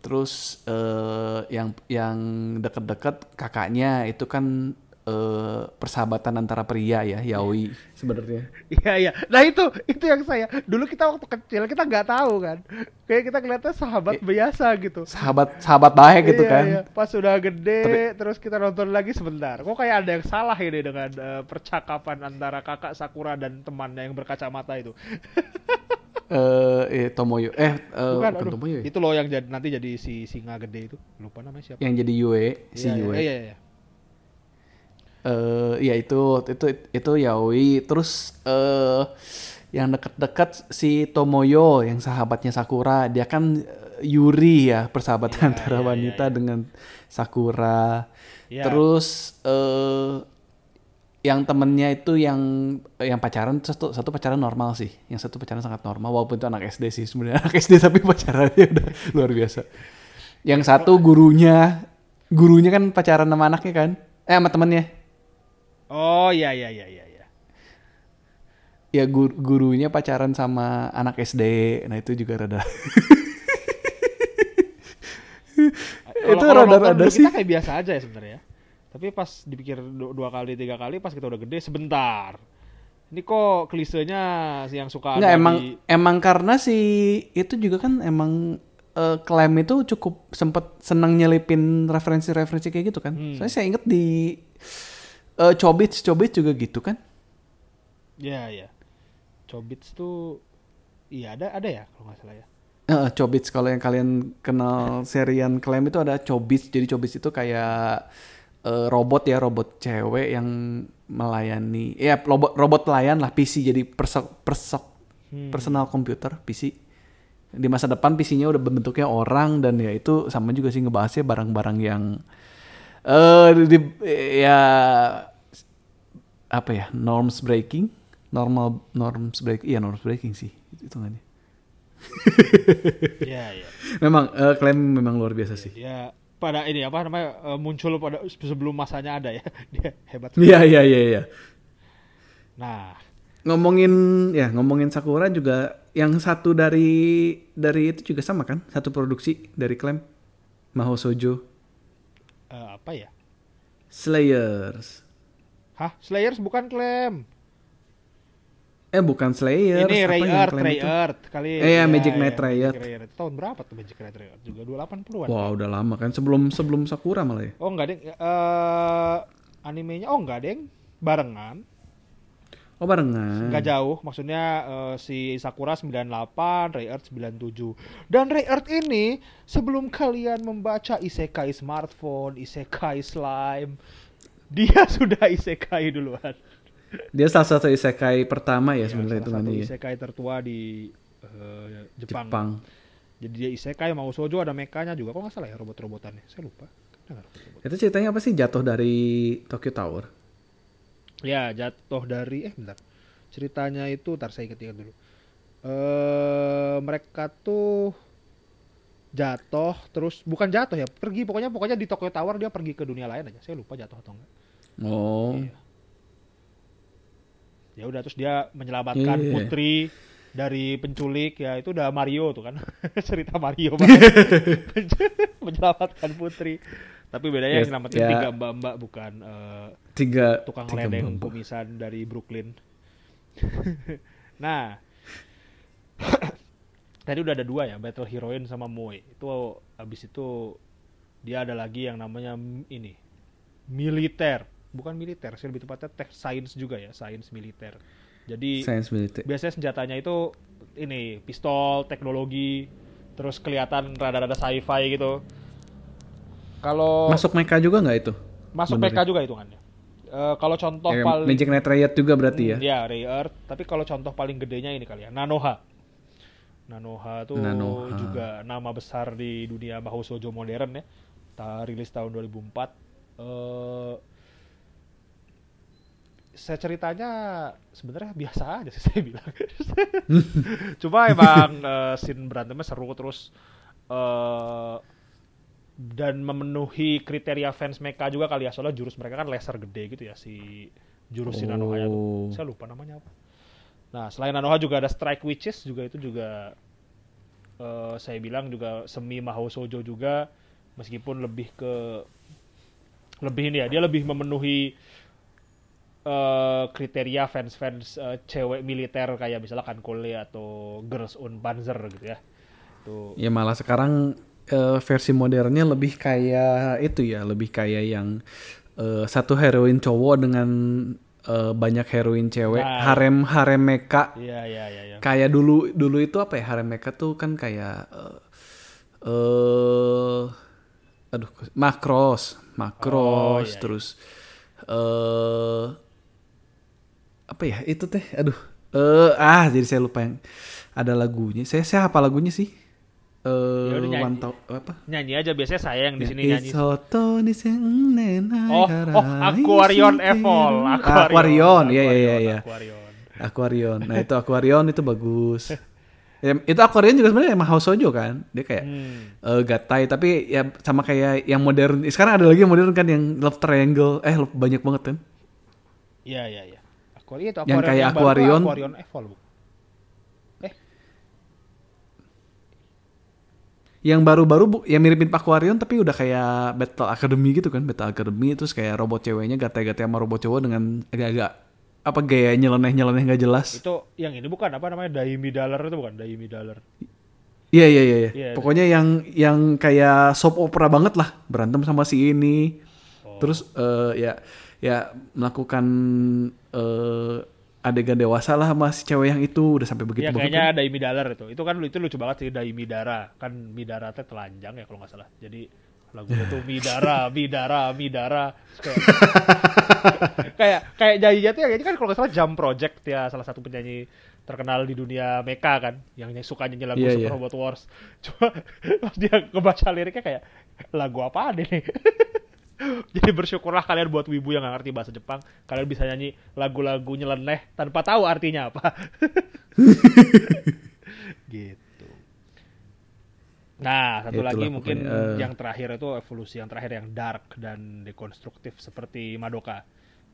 Terus eh, yang yang deket-deket kakaknya itu kan eh, persahabatan antara pria ya, yaoi sebenarnya. Iya iya. Nah itu itu yang saya dulu kita waktu kecil kita nggak tahu kan. Kayak kita kelihatnya sahabat biasa gitu. Sahabat sahabat baik gitu Iya, kan. iya. Pas udah gede terus kita nonton lagi sebentar. Kok kayak ada yang salah ini dengan eh, percakapan antara kakak Sakura dan temannya yang berkacamata itu. Eh eh, Tomoyo eh, eh Bukan, bukan aduh. Tomoyo ya? Itu loh yang jadi nanti jadi si singa gede itu. Lupa namanya siapa. Yang jadi Yue, si Iya, Yue. Iya, iya, iya. Eh ya itu itu itu yaoi. Terus eh yang deket-deket si Tomoyo yang sahabatnya Sakura. Dia kan eh, Yuri ya persahabatan antara iya, wanita dengan Sakura. Iya. terus eh yang temennya itu yang yang pacaran satu satu pacaran normal sih. Yang satu pacaran sangat normal walaupun itu anak SD sih. Sebenarnya anak SD tapi pacarannya udah luar biasa. Yang satu gurunya gurunya kan pacaran sama anaknya kan? Eh sama temennya Oh iya iya iya iya. iya. ya gur- gurunya pacaran sama anak SD nah itu juga rada Itu rada-rada sih. Kita kayak biasa aja ya sebenarnya. Tapi pas dipikir du- dua kali tiga kali pas kita udah gede sebentar. Ini kok klisenya si yang suka nggak emang di emang karena si itu juga kan emang eh, klaim itu cukup sempet senang nyelipin referensi-referensi kayak gitu kan Hmm. soalnya saya inget di eh Chobits Chobits juga gitu kan Ya ya. Chobits tuh iya ada ada ya kalau nggak salah ya. Eh, Chobits kalau yang kalian kenal serian klaim itu ada Chobits jadi Chobits itu kayak eh, robot ya robot cewek yang melayani ya robot robot pelayan lah PC jadi persok persok Hmm. personal computer PC di masa depan PC-nya udah bentuknya orang dan ya itu sama juga sih ngebahasnya barang-barang yang eh di, ya apa ya norms breaking? Normal norms break iya norms breaking sih itu kan Iya iya. memang eh, klaim memang luar biasa sih. Ya pada ini apa namanya eh, muncul pada sebelum masanya ada ya. Dia hebat. iya iya iya iya. Nah, ngomongin ya ngomongin Sakura juga yang satu dari dari itu juga sama kan? Satu produksi dari klaim Mahou Shoujo eh, apa ya? Slayers Hah, Slayers bukan klaim. eh bukan Slayers Ini Ray Earth, Ray itu? Earth kali. Eh, ya, Magic Knight Ray Magic Earth. Ray Earth. Tahun berapa tuh Magic Knight Ray Earth? Juga 280-an. Wah udah lama kan sebelum sebelum Sakura malah ya. Oh enggak, Deng. Eh animenya oh enggak, Deng. Barengan. Oh barengan. Enggak jauh. Maksudnya eh, si Sakura 98, Ray Earth 97. Dan Ray Earth ini sebelum kalian membaca isekai smartphone, isekai slime, dia sudah isekai duluan. Dia salah satu isekai pertama ya Ya, sebenarnya itu satu ya. isekai tertua di eh, Jepang. Jepang. Jadi dia isekai mau sojo ada mekanya juga. Kok nggak salah ya robot-robotannya? Saya lupa. Ada nggak robot-robot? Itu ceritanya apa sih jatuh dari Tokyo Tower? Ya jatuh dari eh bentar. Ceritanya itu tar saya ingat-ingat dulu. Eh mereka tuh jatuh terus bukan jatuh ya pergi pokoknya pokoknya di Tokyo Tower dia pergi ke dunia lain aja saya lupa jatuh atau enggak Oh. Iya. ya udah terus dia menyelamatkan Iya. putri dari penculik ya itu udah Mario tuh kan. Cerita Mario banget menyelamatkan putri. Tapi bedanya Yes, yang nyelamatin ya. tiga mbak-mbak bukan eh, Tiga tukang tiga ledeng mbak. kumisan dari Brooklyn. Nah. Tadi udah ada dua ya Battle Heroine sama Moe. Itu abis itu dia ada lagi yang namanya ini militer. Bukan militer sih lebih tepatnya tech science juga ya science militer jadi Science militer. biasanya senjatanya itu ini pistol teknologi terus kelihatan rada-rada sci-fi gitu kalau Masuk mecha juga nggak itu? masuk bener PK juga hitungannya Eh, kalau contoh Ya, paling Magic Knight Riot juga berarti ya? Hmm, ya Ray Earth tapi kalau contoh paling gedenya ini kali ya Nanoha Nanoha tuh Nanoha. juga nama besar di dunia Mahou Shoujo modern ya Ta rilis tahun 2004 eh saya ceritanya sebenarnya biasa aja sih saya bilang. Cuma emang eh, scene berantemnya seru terus eh dan memenuhi kriteria fans mecha juga kali ya. Soalnya jurus mereka kan laser gede gitu ya si jurus si Nanoha Oh. tuh saya lupa namanya apa. Nah selain Nanoha juga ada Strike Witches juga itu juga eh, saya bilang juga semi Mahou Shoujo juga. Meskipun lebih ke lebih ini ya dia lebih memenuhi eh, kriteria fans-fans eh, cewek militer kayak misalnya Kankole atau Girls on Panzer gitu ya tuh Ya malah sekarang eh, versi modernnya lebih kayak itu ya, lebih kayak yang eh, satu heroin cowok dengan eh, banyak heroin cewek, Nah. harem harem mecha. iya iya iya iya. Kayak dulu dulu itu apa ya harem mecha tuh kan kayak eh eh, aduh makros, makros Oh, iya, iya. terus eh apa ya itu teh aduh eh ah jadi saya lupa yang ada lagunya saya saya apa lagunya sih eh Ya udah nyanyi. Thou- apa nyanyi aja biasanya saya yang di sini Ya, nyanyi Isoto ni sennen hai Oh, oh, Aquarion shiteru. Evol, Aquarion, iya iya iya iya. Aquarion. Aquarion. Nah, itu Aquarion itu bagus. Ya, itu Aquarion juga sebenarnya emang House Shoujo kan. Dia kayak Hmm. eh, gatai tapi ya sama kayak yang modern. Sekarang ada lagi yang modern kan yang love triangle. Eh, love- banyak banget kan. Iya iya iya. Aquarion itu Yang kayak baru tuh Aquarion. Aquarion Evol, Bu. Eh, Yang baru-baru bu- yang miripin Aquarion tapi udah kayak Battle Academy gitu kan. Battle Academy terus kayak robot ceweknya gatai-gatai sama robot cowok dengan agak-agak apa gaya nyeleneh-nyeleneh nggak jelas. itu yang ini bukan apa namanya Daimi Dollar itu bukan Daimi Dollar. Iya iya iya. iya. Iya, Pokoknya yang yang kayak soap opera banget lah berantem sama si ini. Oh. Terus eh, ya ya melakukan eh, adegan dewasa lah sama si cewek yang itu udah sampai begitu banget. kayaknya kan. Daimi itu. Itu kan itu lucu banget sih Daimi Dara. Kan Midara teh telanjang ya kalau nggak salah. Jadi lagunya tuh Midara, Midara, Midara. Kayak kayak kayak nyanyinya tuh ini kan kalau nggak salah Jump Project ya salah satu penyanyi terkenal di dunia mecha kan yang suka nyanyi lagu Iya, Super iya. Robot Wars. Cuma pas dia ngebaca liriknya kayak lagu apa ini? Jadi bersyukurlah kalian buat wibu yang gak ngerti bahasa Jepang, kalian bisa nyanyi lagu-lagu nyeleneh tanpa tahu artinya apa. gitu. Nah, satu Itulah lagi mungkin eh. yang terakhir itu evolusi yang terakhir yang dark dan dekonstruktif seperti Madoka.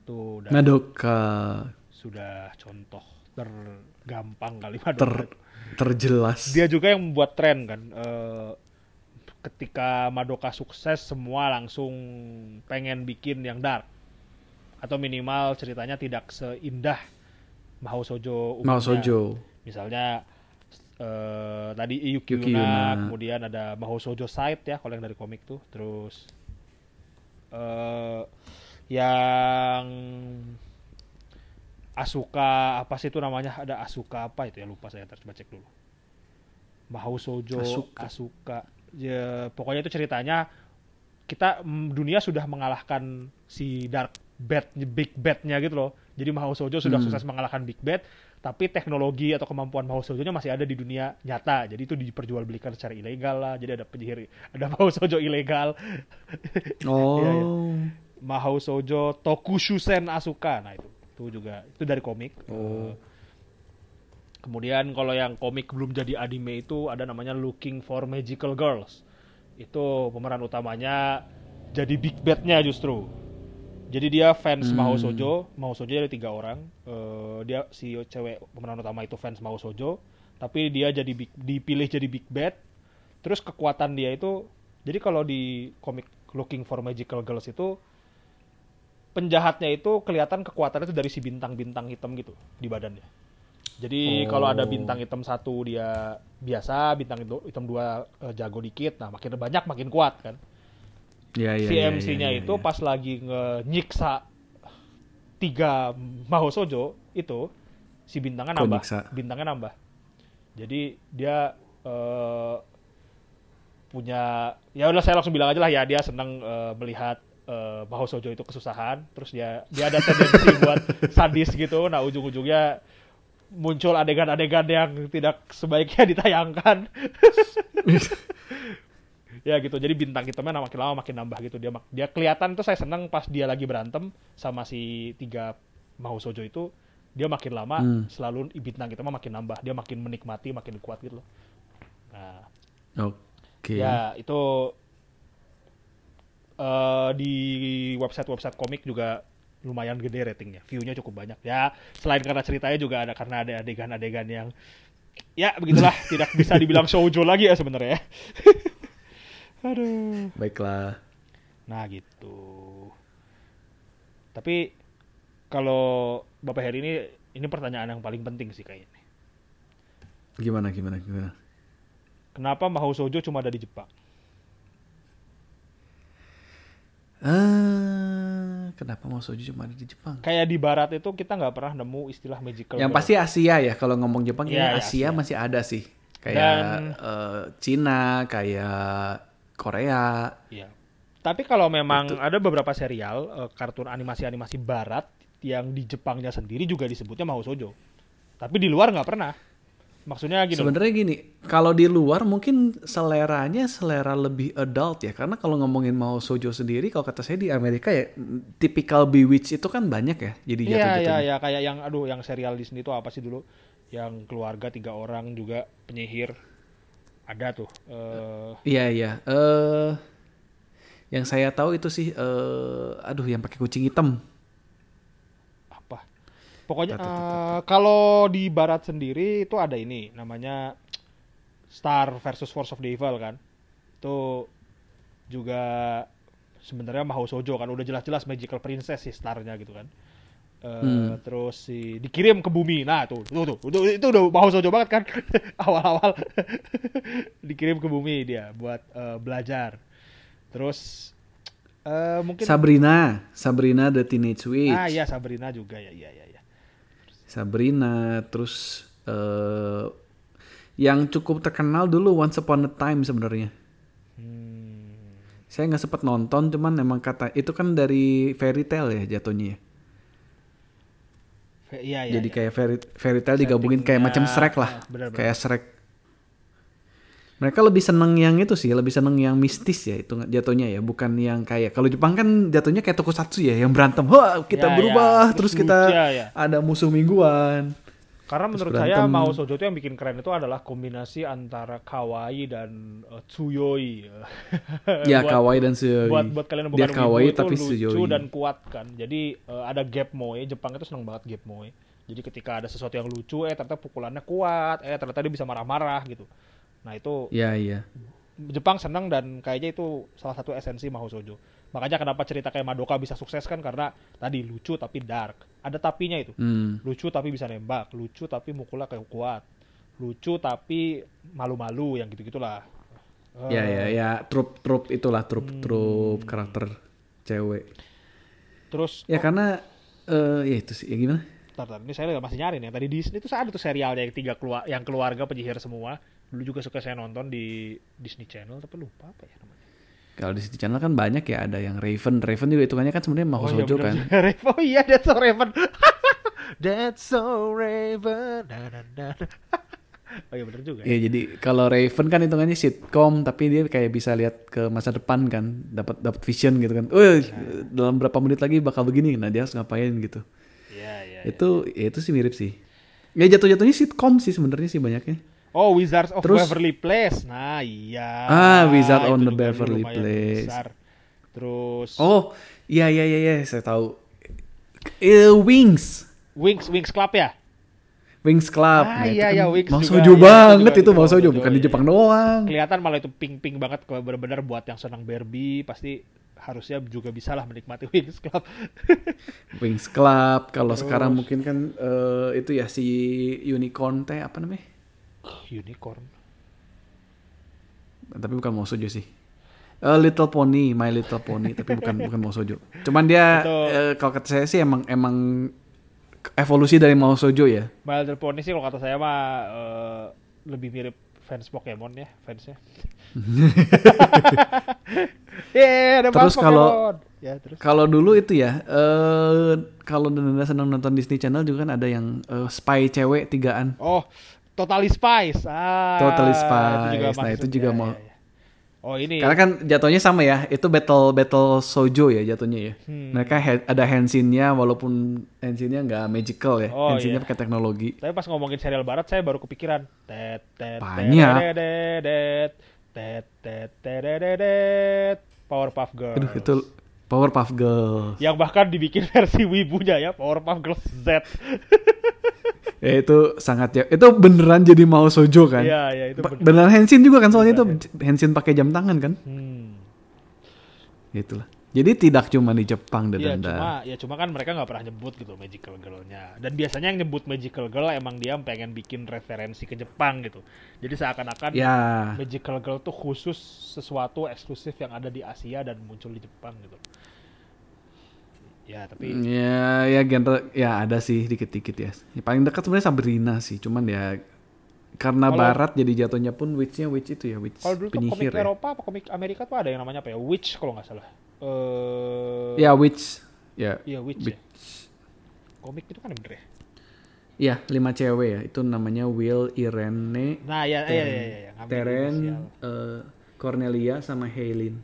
Tuh udah Madoka sudah contoh tergampang kali ter Madoka. terjelas. Dia juga yang membuat tren kan. eh, ketika Madoka sukses, semua langsung pengen bikin yang dark. Atau minimal ceritanya tidak seindah Mahou Mau umumnya. Sojo. Misalnya eh, tadi Yuki, Yuki Yuna, Yuna. kemudian ada Mahou Shoujo Side ya kalau yang dari komik tuh. Terus eh yang Asuka apa sih itu namanya? Ada Asuka apa itu ya lupa saya harus coba cek dulu. Mahou Shoujo Asuka. Asuka. Ya, pokoknya itu ceritanya kita dunia sudah mengalahkan si Dark Bad Big Bad-nya gitu loh. Jadi Mahou Shoujo sudah Hmm. sukses mengalahkan Big Bad, tapi teknologi atau kemampuan Mahou Shoujo-nya masih ada di dunia nyata. Jadi itu diperjualbelikan secara ilegal lah. Jadi ada penyihir, ada Mahou Shoujo ilegal. Oh. Iya, iya. Mahou Shoujo Tokushusen Asuka. Nah itu, itu juga itu dari komik. Oh. Eh, kemudian kalau yang komik belum jadi anime itu ada namanya Looking for Magical Girls. Itu pemeran utamanya jadi Big Bad-nya justru. Jadi dia fans Hmm. Maho Sojo, Maho Sojo ada tiga orang. Eh, dia si cewek pemeran utama itu fans Maho Sojo, tapi dia jadi big- dipilih jadi big bad. Terus kekuatan dia itu, jadi kalau di komik Looking for Magical Girls itu penjahatnya itu kelihatan kekuatannya itu dari si bintang-bintang hitam gitu di badannya. Jadi kalau ada Oh. bintang hitam satu dia biasa, bintang hitam dua eh, jago dikit, nah makin banyak makin kuat kan Ya, ya, si ya, MC-nya ya, ya, itu ya. pas lagi nge-nyiksa tiga Maho Sojo itu si bintangnya nambah, nyiksa? bintangnya nambah. Jadi dia eh, punya ya udah saya langsung bilang aja lah ya dia senang melihat eh, Maho Sojo itu kesusahan, terus dia dia ada tendensi buat sadis gitu. Nah ujung-ujungnya muncul adegan-adegan yang tidak sebaiknya ditayangkan. ya gitu jadi bintang hitamnya makin lama makin nambah gitu dia dia kelihatan tuh saya senang pas dia lagi berantem sama si tiga Maho Sojo itu dia makin lama Hmm. selalu bintang hitamnya makin nambah dia makin menikmati makin kuat gitu loh nah Oke. ya itu eh, di website website komik juga lumayan gede ratingnya view-nya cukup banyak ya selain karena ceritanya juga ada karena ada adegan-adegan yang ya begitulah tidak bisa dibilang shoujo lagi ya sebenarnya ya. aduh Baiklah. Nah gitu. Tapi kalau Bapak Heri ini ini pertanyaan yang paling penting sih kayaknya. Gimana, gimana, gimana? Kenapa Mahou Sojo cuma ada di Jepang? Ah, kenapa mau soju cuma ada di Jepang? Kayak di Barat itu kita nggak pernah nemu istilah magical. Yang girl. pasti Asia ya, kalau ngomong Jepang Iya, ya iya, Asia, Asia. masih ada sih. Kayak Dan- eh, Cina, kayak Korea. Iya. Tapi kalau memang ada beberapa serial eh, kartun animasi-animasi Barat yang di Jepangnya sendiri juga disebutnya Mahou Sojo. Tapi di luar nggak pernah. Maksudnya gini. Sebenarnya gini, kalau di luar mungkin seleranya selera lebih adult ya, karena kalau ngomongin mau sojo sendiri, kalau kata saya di Amerika ya tipikal bewitch itu kan banyak ya, jadi Iya jatuh-jatuhnya. iya iya kayak yang aduh yang serial Disney itu apa sih dulu? Yang keluarga tiga orang juga penyihir. Ada tuh. eh Iya iya. Eh, yang saya tahu itu sih, eh, aduh yang pakai kucing hitam. Pokoknya eh, kalau di barat sendiri itu ada ini namanya Star versus Force of the Evil kan. Itu juga sebenarnya Mahou Sojo kan udah jelas-jelas magical princess sih starnya gitu kan. Eh, Hmm. terus si dikirim ke bumi. Nah tuh tuh tuh, itu, itu udah Mahou Sojo banget kan. Awal-awal. Dikirim ke bumi dia buat eh, belajar. Terus eh, mungkin Sabrina, Sabrina the Teenage Witch. ah iya Sabrina juga. Ya iya iya iya Sabrina, terus eh yang cukup terkenal dulu Once Upon a Time sebenarnya. Hmm. Saya nggak sempet nonton, cuman emang kata itu kan dari fairy tale ya jatuhnya. ya. Iya, iya. Jadi iya. kayak fairy, fairy tale digabungin kayak macam Shrek lah, ah, benar-benar. kayak Shrek. Mereka lebih seneng yang itu sih, lebih seneng yang mistis ya itu jatuhnya ya, bukan yang kayak kalau Jepang kan jatuhnya kayak tokusatsu ya, yang berantem, wah kita Ya, ya, berubah, terus terus, kita ya, ya. ada musuh mingguan. Karena terus menurut saya. Mao Sojo itu yang bikin keren itu adalah kombinasi antara kawaii dan uh, tsuyoi. Ya Buat- kawaii dan suyoi. Buat buat kalian yang Dia bukan kawaii itu tapi lucu suyoi. dan kuat kan. Jadi uh, ada gap moe, Jepang itu seneng banget gap moe. Jadi ketika ada sesuatu yang lucu, eh ternyata pukulannya kuat, eh ternyata dia bisa marah-marah gitu. Nah itu Ya iya. Jepang senang dan kayaknya itu salah satu esensi Mahou Sojo. Makanya kenapa cerita kayak Madoka bisa sukses kan karena tadi lucu tapi dark. Ada tapinya itu. Hmm. Lucu tapi bisa nembak, lucu tapi mukulnya kayak kuat. Lucu tapi malu-malu yang gitu-gitulah. Ya Eh, ya ya trup-trup itulah Hmm. trup-trup karakter cewek. Terus Ya karena eh ya itu sih ya gimana? Bentar, bentar. ini saya masih nyari nih. Tadi Disney itu ada tuh serialnya yang tiga keluar yang keluarga penyihir semua. Dulu juga suka saya nonton di Disney Channel tapi lupa apa ya namanya. Kalau di City Channel kan banyak ya ada yang Raven. Raven juga hitungannya kan sebenarnya mau iya, sojo bener kan. Raven. Oh iya, That's So Raven. That's So Raven. Na, na, na. oh iya bener juga. ya. Iya jadi kalau Raven kan hitungannya sitcom tapi dia kayak bisa lihat ke masa depan kan, dapat dapat vision gitu kan. Oh dalam berapa menit lagi bakal begini, nah dia harus ngapain gitu. Iya, iya. iya. Itu ya itu sih mirip sih. Ya jatuh-jatuhnya sitcom sih sebenarnya sih banyaknya. Oh, Wizards of Terus- Beverly Place. Nah, iya. Ah, Wizard on the juga Beverly Place. besar. Terus Oh Iya iya iya iya saya tahu. Eh, Wings. Wings Wings Club ya? Wings Club. Ah, Nah, iya, kan iya, Wings Mau juga. sojo Iya, banget itu itu juga mau sojo bukan di iya. Jepang doang. Kelihatan malah itu pink-pink banget kalau benar-benar buat yang senang Barbie pasti harusnya juga bisa lah menikmati Wings Club. Wings Club. Kalau sekarang mungkin kan eh, itu ya si unicorn teh apa namanya? Unicorn. Tapi bukan mau sojo sih. Eh, Little Pony, My Little Pony, tapi bukan bukan mau sojo. Cuman dia eh, kalau kata saya sih emang emang evolusi dari mau sojo ya. My Little Pony sih kalau kata saya mah eh, lebih mirip fans Pokemon ya fansnya. Yeay, ada Terus kalau- ya terus Kalau dulu itu ya, eh kalau Nanda senang nonton Disney Channel juga kan ada yang eh, spy cewek tigaan. oh Totally Spice ah Totally Spice. Nah, masuk. itu juga Ya, mau- ya, ya. oh ini Karena kan jatuhnya sama ya, itu battle battle sojo ya jatuhnya ya. Hmm. Mereka ada handsinnya walaupun handsinnya nggak magical ya, Oh, handsinnya iya. pakai teknologi. Tapi pas ngomongin serial barat saya baru kepikiran. Tet tet Banyak. terereredet, tet tet terereredet, Powerpuff Girls. Aduh itu Powerpuff Girls. Yang bahkan dibikin versi wibunya ya, Powerpuff Girls Z. Ya itu sangat ya, itu beneran jadi mau sojo kan? Iya, iya itu Ba- bener. beneran handsin juga kan soalnya Beneran itu handsin pakai jam tangan kan? Hmm. Itulah. Jadi tidak cuma di Jepang dan Iya, cuma ya cuma kan mereka nggak pernah nyebut gitu magical girl-nya. Dan biasanya yang nyebut magical girl emang dia pengen bikin referensi ke Jepang gitu. Jadi seakan-akan Ya, magical girl tuh khusus sesuatu eksklusif yang ada di Asia dan muncul di Jepang gitu. Ya, tapi ya, ya genre ya ada sih dikit-dikit ya. Yang paling dekat sebenarnya Sabrina sih, cuman ya karena Kalau- barat jadi jatuhnya pun witch-nya witch itu ya, witch Kalau dulu tuh komik penyihir ya. Eropa apa komik Amerika tuh ada yang namanya apa ya? Witch kalau nggak salah. Eh Ya witch. Ya. Iya Witch, Witch. ya. Komik itu kan bener ya? Ya, lima cewek ya. Itu namanya Will, Irene, Nah, ya iya iya iya, iya. ngambil Teren, inisial. eh, Cornelia sama Haylin.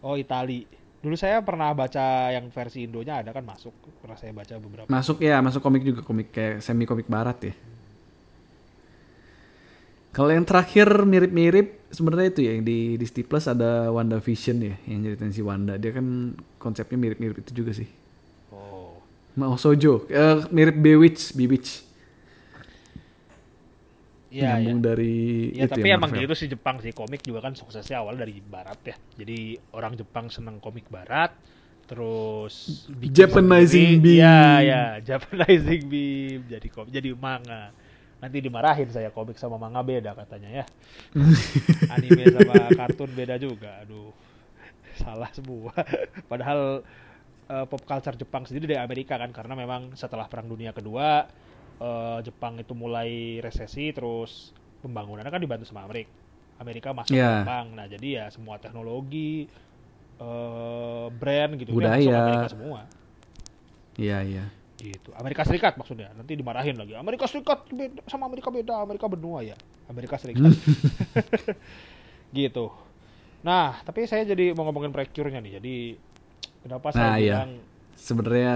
Oh, Itali. Dulu saya pernah baca yang versi Indonya ada kan masuk. Pernah saya baca beberapa. Masuk ya, masuk komik juga komik kayak semi komik barat ya. Kalau yang terakhir mirip-mirip sebenarnya itu ya yang di Disney Plus ada WandaVision ya yang ceritain si Wanda. Dia kan konsepnya mirip-mirip itu juga sih. Oh. Mau Sojo, eh, mirip Bewitch, Bewitch. Iya. Nyambung dari Ya, itu tapi ya, emang Marvel. gitu sih Jepang sih komik juga kan suksesnya awal dari barat ya. Jadi orang Jepang seneng komik barat, terus Japanizing sendiri. beam. Iya, ya, Japanizing beam. Jadi kom jadi manga. Nanti dimarahin saya komik sama manga beda katanya ya. Anime sama kartun beda juga. Aduh. Salah semua. Padahal eh, pop culture Jepang sendiri dari Amerika kan karena memang setelah Perang Dunia Kedua eh, Jepang itu mulai resesi terus pembangunannya kan dibantu sama Amerika. Amerika masuk ke Jepang. Nah, jadi ya semua teknologi eh brand gitu Budaya. masuk Amerika semua. Iya, iya. Gitu. Amerika Serikat maksudnya. Nanti dimarahin lagi. Amerika Serikat beda, sama Amerika beda. Amerika benua ya. Amerika Serikat. gitu. Nah, tapi saya jadi mau ngomongin precure-nya nih. Jadi kenapa Nah, saya iya. bilang Sebenarnya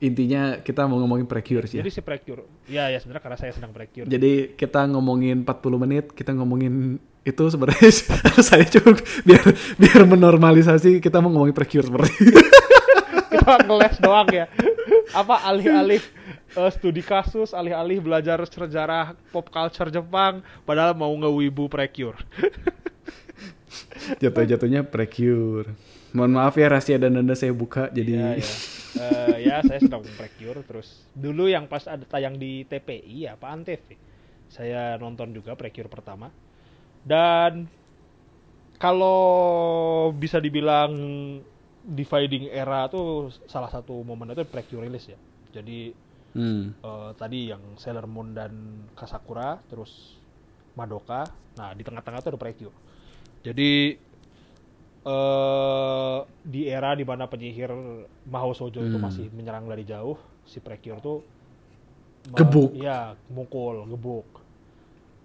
intinya kita mau ngomongin precure sih. ya. jadi si precure. Ya ya sebenarnya karena saya sedang precure. Jadi kita ngomongin 40 menit, kita ngomongin itu sebenarnya saya cuma biar biar menormalisasi kita mau ngomongin precure seperti Kita ngeles doang ya. Apa alih-alih eh, studi kasus, alih-alih belajar sejarah pop culture Jepang, padahal mau ngewibu precure. jatuh-jatuhnya precure. Mohon maaf ya rahasia dan anda saya buka jadi ya. Eh, ya saya sedang precure terus dulu yang pas ada tayang di TPI ya Pak Antv saya nonton juga precure pertama. Dan kalau bisa dibilang dividing era tuh salah satu momen itu precure rilis ya. Jadi Hmm. eh, tadi yang Sailor Moon dan Kasakura terus Madoka. Nah di tengah-tengah tuh ada precure. Jadi eh di era di mana penyihir Mahou Sojo itu Hmm. masih menyerang dari jauh si precure tuh Gebuk. iya mukul gebuk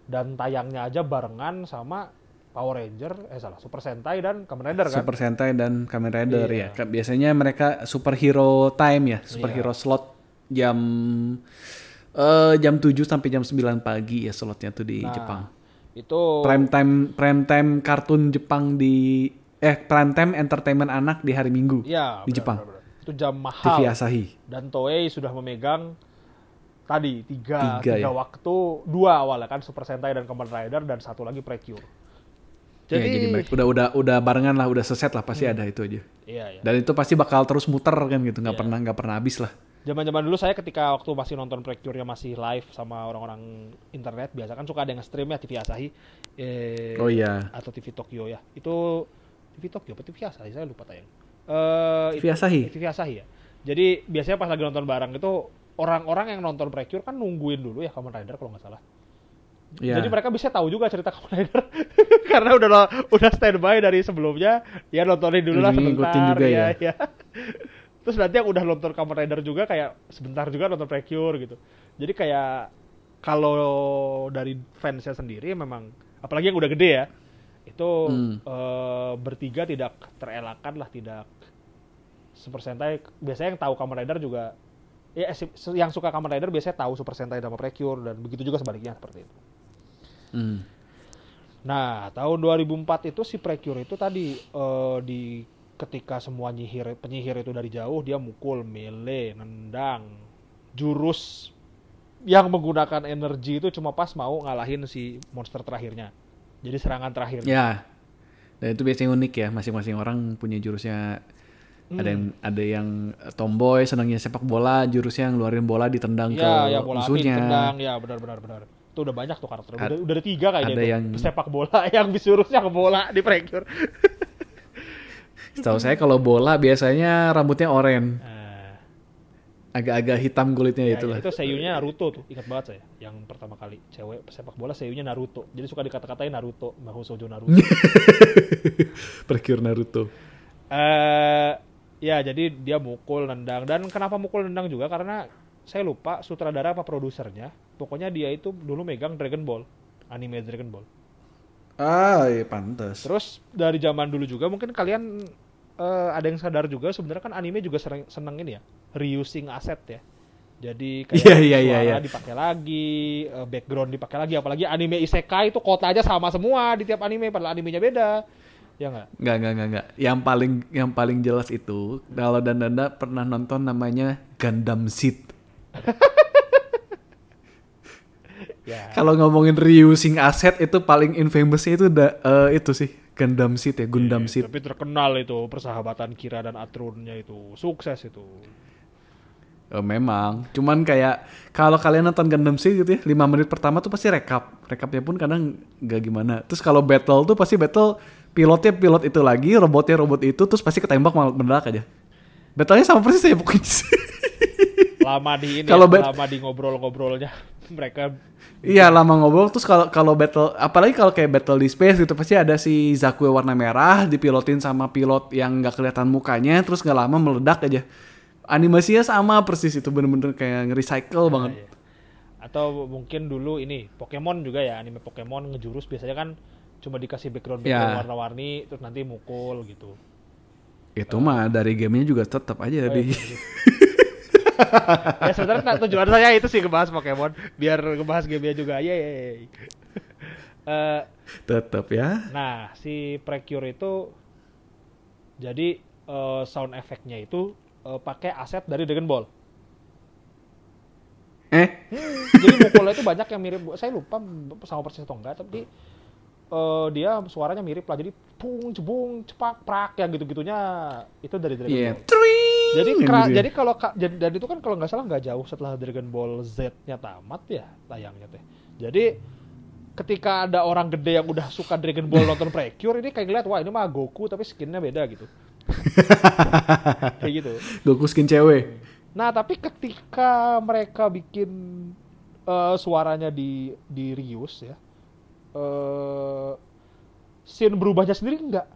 dan tayangnya aja barengan sama Power Ranger eh salah Super Sentai dan Kamen Rider kan Super Sentai dan Kamen Rider Iya. ya. Biasanya mereka superhero time ya, superhero Iya. slot jam eh jam 7 sampai jam 9 pagi ya slotnya tuh di Nah, Jepang. itu Prime time prime time kartun Jepang di eh prime time entertainment anak di hari Minggu Iya, di benar, Jepang. benar, benar. Itu jam mahal. TV Asahi. Dan Toei sudah memegang tadi tiga, Tiga, tiga ya. waktu dua awalnya kan Super Sentai dan Kamen Rider dan satu lagi Precure. Jadi, Jadi, ya, jadi mereka udah udah udah barengan lah, udah seset lah pasti ada itu aja. iya ya. Dan itu pasti bakal terus muter kan gitu, nggak Iya. pernah nggak pernah habis lah. Zaman-zaman dulu saya ketika waktu masih nonton Precure-nya masih live sama orang-orang internet biasa kan suka ada yang stream ya TV Asahi eh, Oh iya. atau TV Tokyo ya. Itu TV Tokyo apa TV Asahi saya lupa tayang. Eh TV Asahi? TV Asahi ya. Jadi biasanya pas lagi nonton bareng itu orang-orang yang nonton Precure kan nungguin dulu ya Kamen Rider kalau nggak salah. Iya. Jadi mereka bisa tahu juga cerita Kamen Rider karena udah udah standby dari sebelumnya, ya nontonin dulu lah sebentar juga ya, ya. ya. Terus nanti yang udah nonton Kamen Rider juga kayak sebentar juga nonton Precure gitu. Jadi kayak kalau dari fansnya sendiri memang apalagi yang udah gede ya, itu Hmm. eh, bertiga tidak terelakkan lah tidak Super Sentai biasanya yang tahu Kamen Rider juga ya yang suka Kamen Rider biasanya tahu Super Sentai sama Precure dan begitu juga sebaliknya seperti itu. Hmm. Nah, tahun 2004 itu si Precure itu tadi eh, di ketika semua nyihir penyihir itu dari jauh dia mukul melee, nendang, jurus yang menggunakan energi itu cuma pas mau ngalahin si monster terakhirnya. Jadi serangan terakhirnya. Ya. Dan itu biasanya unik ya, masing-masing orang punya jurusnya. Hmm. Ada yang ada yang tomboy senangnya sepak bola, jurusnya yang ngeluarin bola ditendang ke Ya, ya bola api musuhnya. ditendang, ya benar benar benar. Itu udah banyak tuh karakter. Udah, udah ada tiga kayaknya ada itu. yang- sepak bola yang disuruhnya ke bola di Precure. Setahu saya kalau bola biasanya rambutnya oranye, Nah, agak-agak hitam kulitnya Ya, itulah. itu seiyunya Naruto tuh, ingat banget saya. Yang pertama kali cewek sepak bola seiyunya Naruto. Jadi suka dikata-katain Naruto, Mahou Shoujo Naruto. Precure Naruto. Eh, ya jadi dia mukul nendang dan kenapa mukul nendang juga karena saya lupa sutradara apa produsernya. Pokoknya dia itu dulu megang Dragon Ball, anime Dragon Ball. Ah, iya pantas. Terus dari zaman dulu juga mungkin kalian eh, ada yang sadar juga sebenarnya kan anime juga sering seneng ini ya, reusing aset ya. Jadi kayak Iya, iya, iya, suara iya. dipakai lagi, eh, background dipakai lagi, apalagi anime isekai itu kotanya sama semua di tiap anime, padahal animenya beda. Ya nggak? Nggak, nggak, nggak, nggak. Yang paling yang paling jelas itu kalau dan Danda pernah nonton namanya Gundam Seed. Ya. Kalau ngomongin reusing aset itu paling infamousnya itu da, eh, itu sih Gundam Seed ya, Gundam Iya, Seed. Tapi terkenal itu persahabatan Kira dan Atrunnya itu sukses itu. Eh, memang, cuman kayak kalau kalian nonton Gundam Seed gitu ya, 5 menit pertama tuh pasti rekap. Rekapnya pun kadang nggak gimana. Terus kalau battle tuh pasti battle pilotnya pilot itu lagi, robotnya robot itu, terus pasti ketembak malah meledak aja. Battlenya sama persis ya pokoknya. Lama di ini, Kalau ya, lama di ngobrol-ngobrolnya mereka. Iya lama ngobrol terus kalau kalau battle apalagi kalau kayak battle di space gitu pasti ada si Zakue warna merah dipilotin sama pilot yang nggak kelihatan mukanya terus nggak lama meledak aja animasinya sama persis itu bener-bener kayak nge-recycle banget Iya. Atau mungkin dulu ini Pokemon juga ya anime Pokemon ngejurus biasanya kan cuma dikasih background background Ya. warna-warni terus nanti mukul gitu. itu mah dari gamenya juga tetap aja Oh, di iya, bener. ya sebenarnya tujuan saya itu sih ngebahas Pokemon biar ngebahas gamenya juga. Yeay. Eh, tetap ya nah, si Precure itu jadi eh, sound effect-nya itu eh, pakai aset dari Dragon Ball. eh Jadi mukulnya itu banyak yang mirip, saya lupa sama persis atau enggak, tapi eh, dia suaranya mirip lah. Jadi pung, jebung, cepak, prak, yang gitu-gitunya itu dari Dragon iya Ball. Tring, Jadi kera- gitu ya. jadi kalau ka- jadi- dan itu kan kalau nggak salah nggak jauh setelah Dragon Ball Z-nya tamat ya tayangnya teh. Jadi ketika ada orang gede yang udah suka Dragon Ball nonton Precure ini kayak ngeliat wah ini mah Goku tapi skinnya beda gitu. kayak gitu. Goku skin cewek Nah, tapi ketika mereka bikin eh, suaranya di di reuse ya, eh scene berubahnya sendiri enggak.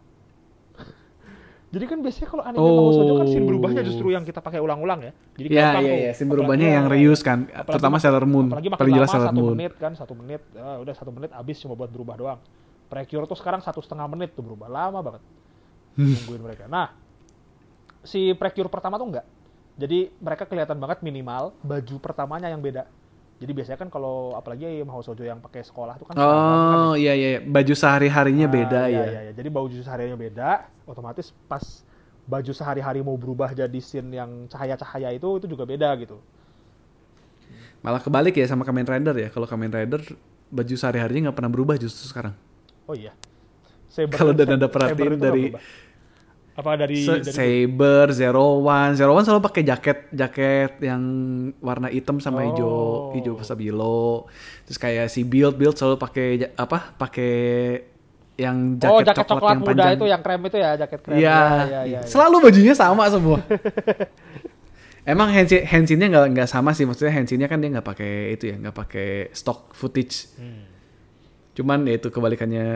Jadi kan biasanya kalau anime Oh. Shoujo kan scene berubahnya justru yang kita pakai ulang-ulang ya. Jadi ya gampang ya tuh. ya scene berubahnya yang reuse kan apalagi terutama Sailor Moon Apalagi makin paling jelas Sailor satu Moon menit kan, satu menit, ah, udah satu menit habis cuma buat berubah doang. Precure tuh sekarang satu setengah menit tuh berubah lama banget. Nungguin mereka. Nah, si Precure pertama tuh enggak. Jadi mereka kelihatan banget minimal baju pertamanya yang beda. Jadi biasanya kan kalau apalagi Mahou Shoujo yang pakai sekolah tuh kan seragam kan Oh iya iya baju sehari-harinya Ah, beda iya, ya. iya, iya. Jadi baju sehari-harinya beda, otomatis pas baju sehari-hari mau berubah jadi scene yang cahaya-cahaya itu itu juga beda gitu. Malah kebalik ya sama Kamen Rider ya. Kalau Kamen Rider baju sehari-harinya nggak pernah berubah justru sekarang. Oh iya. Kalau dan ada perhatiin dari- berubah? Apa dari, Se- dari Saber, Zero One, Zero One selalu pakai jaket jaket yang warna hitam sama hijau Oh. hijau stabilo. Terus kayak si Build Build selalu pakai apa? Pakai yang jaket, Oh, jaket coklat, coklat yang muda panjang. itu yang krem itu ya, jaket krem. Iya, Ya, ya, ya, ya. selalu bajunya sama semua. Emang handsin handsinnya nggak nggak sama sih, maksudnya handsinnya kan dia nggak pakai itu ya, nggak pakai stock footage. Hmm. Cuman ya itu kebalikannya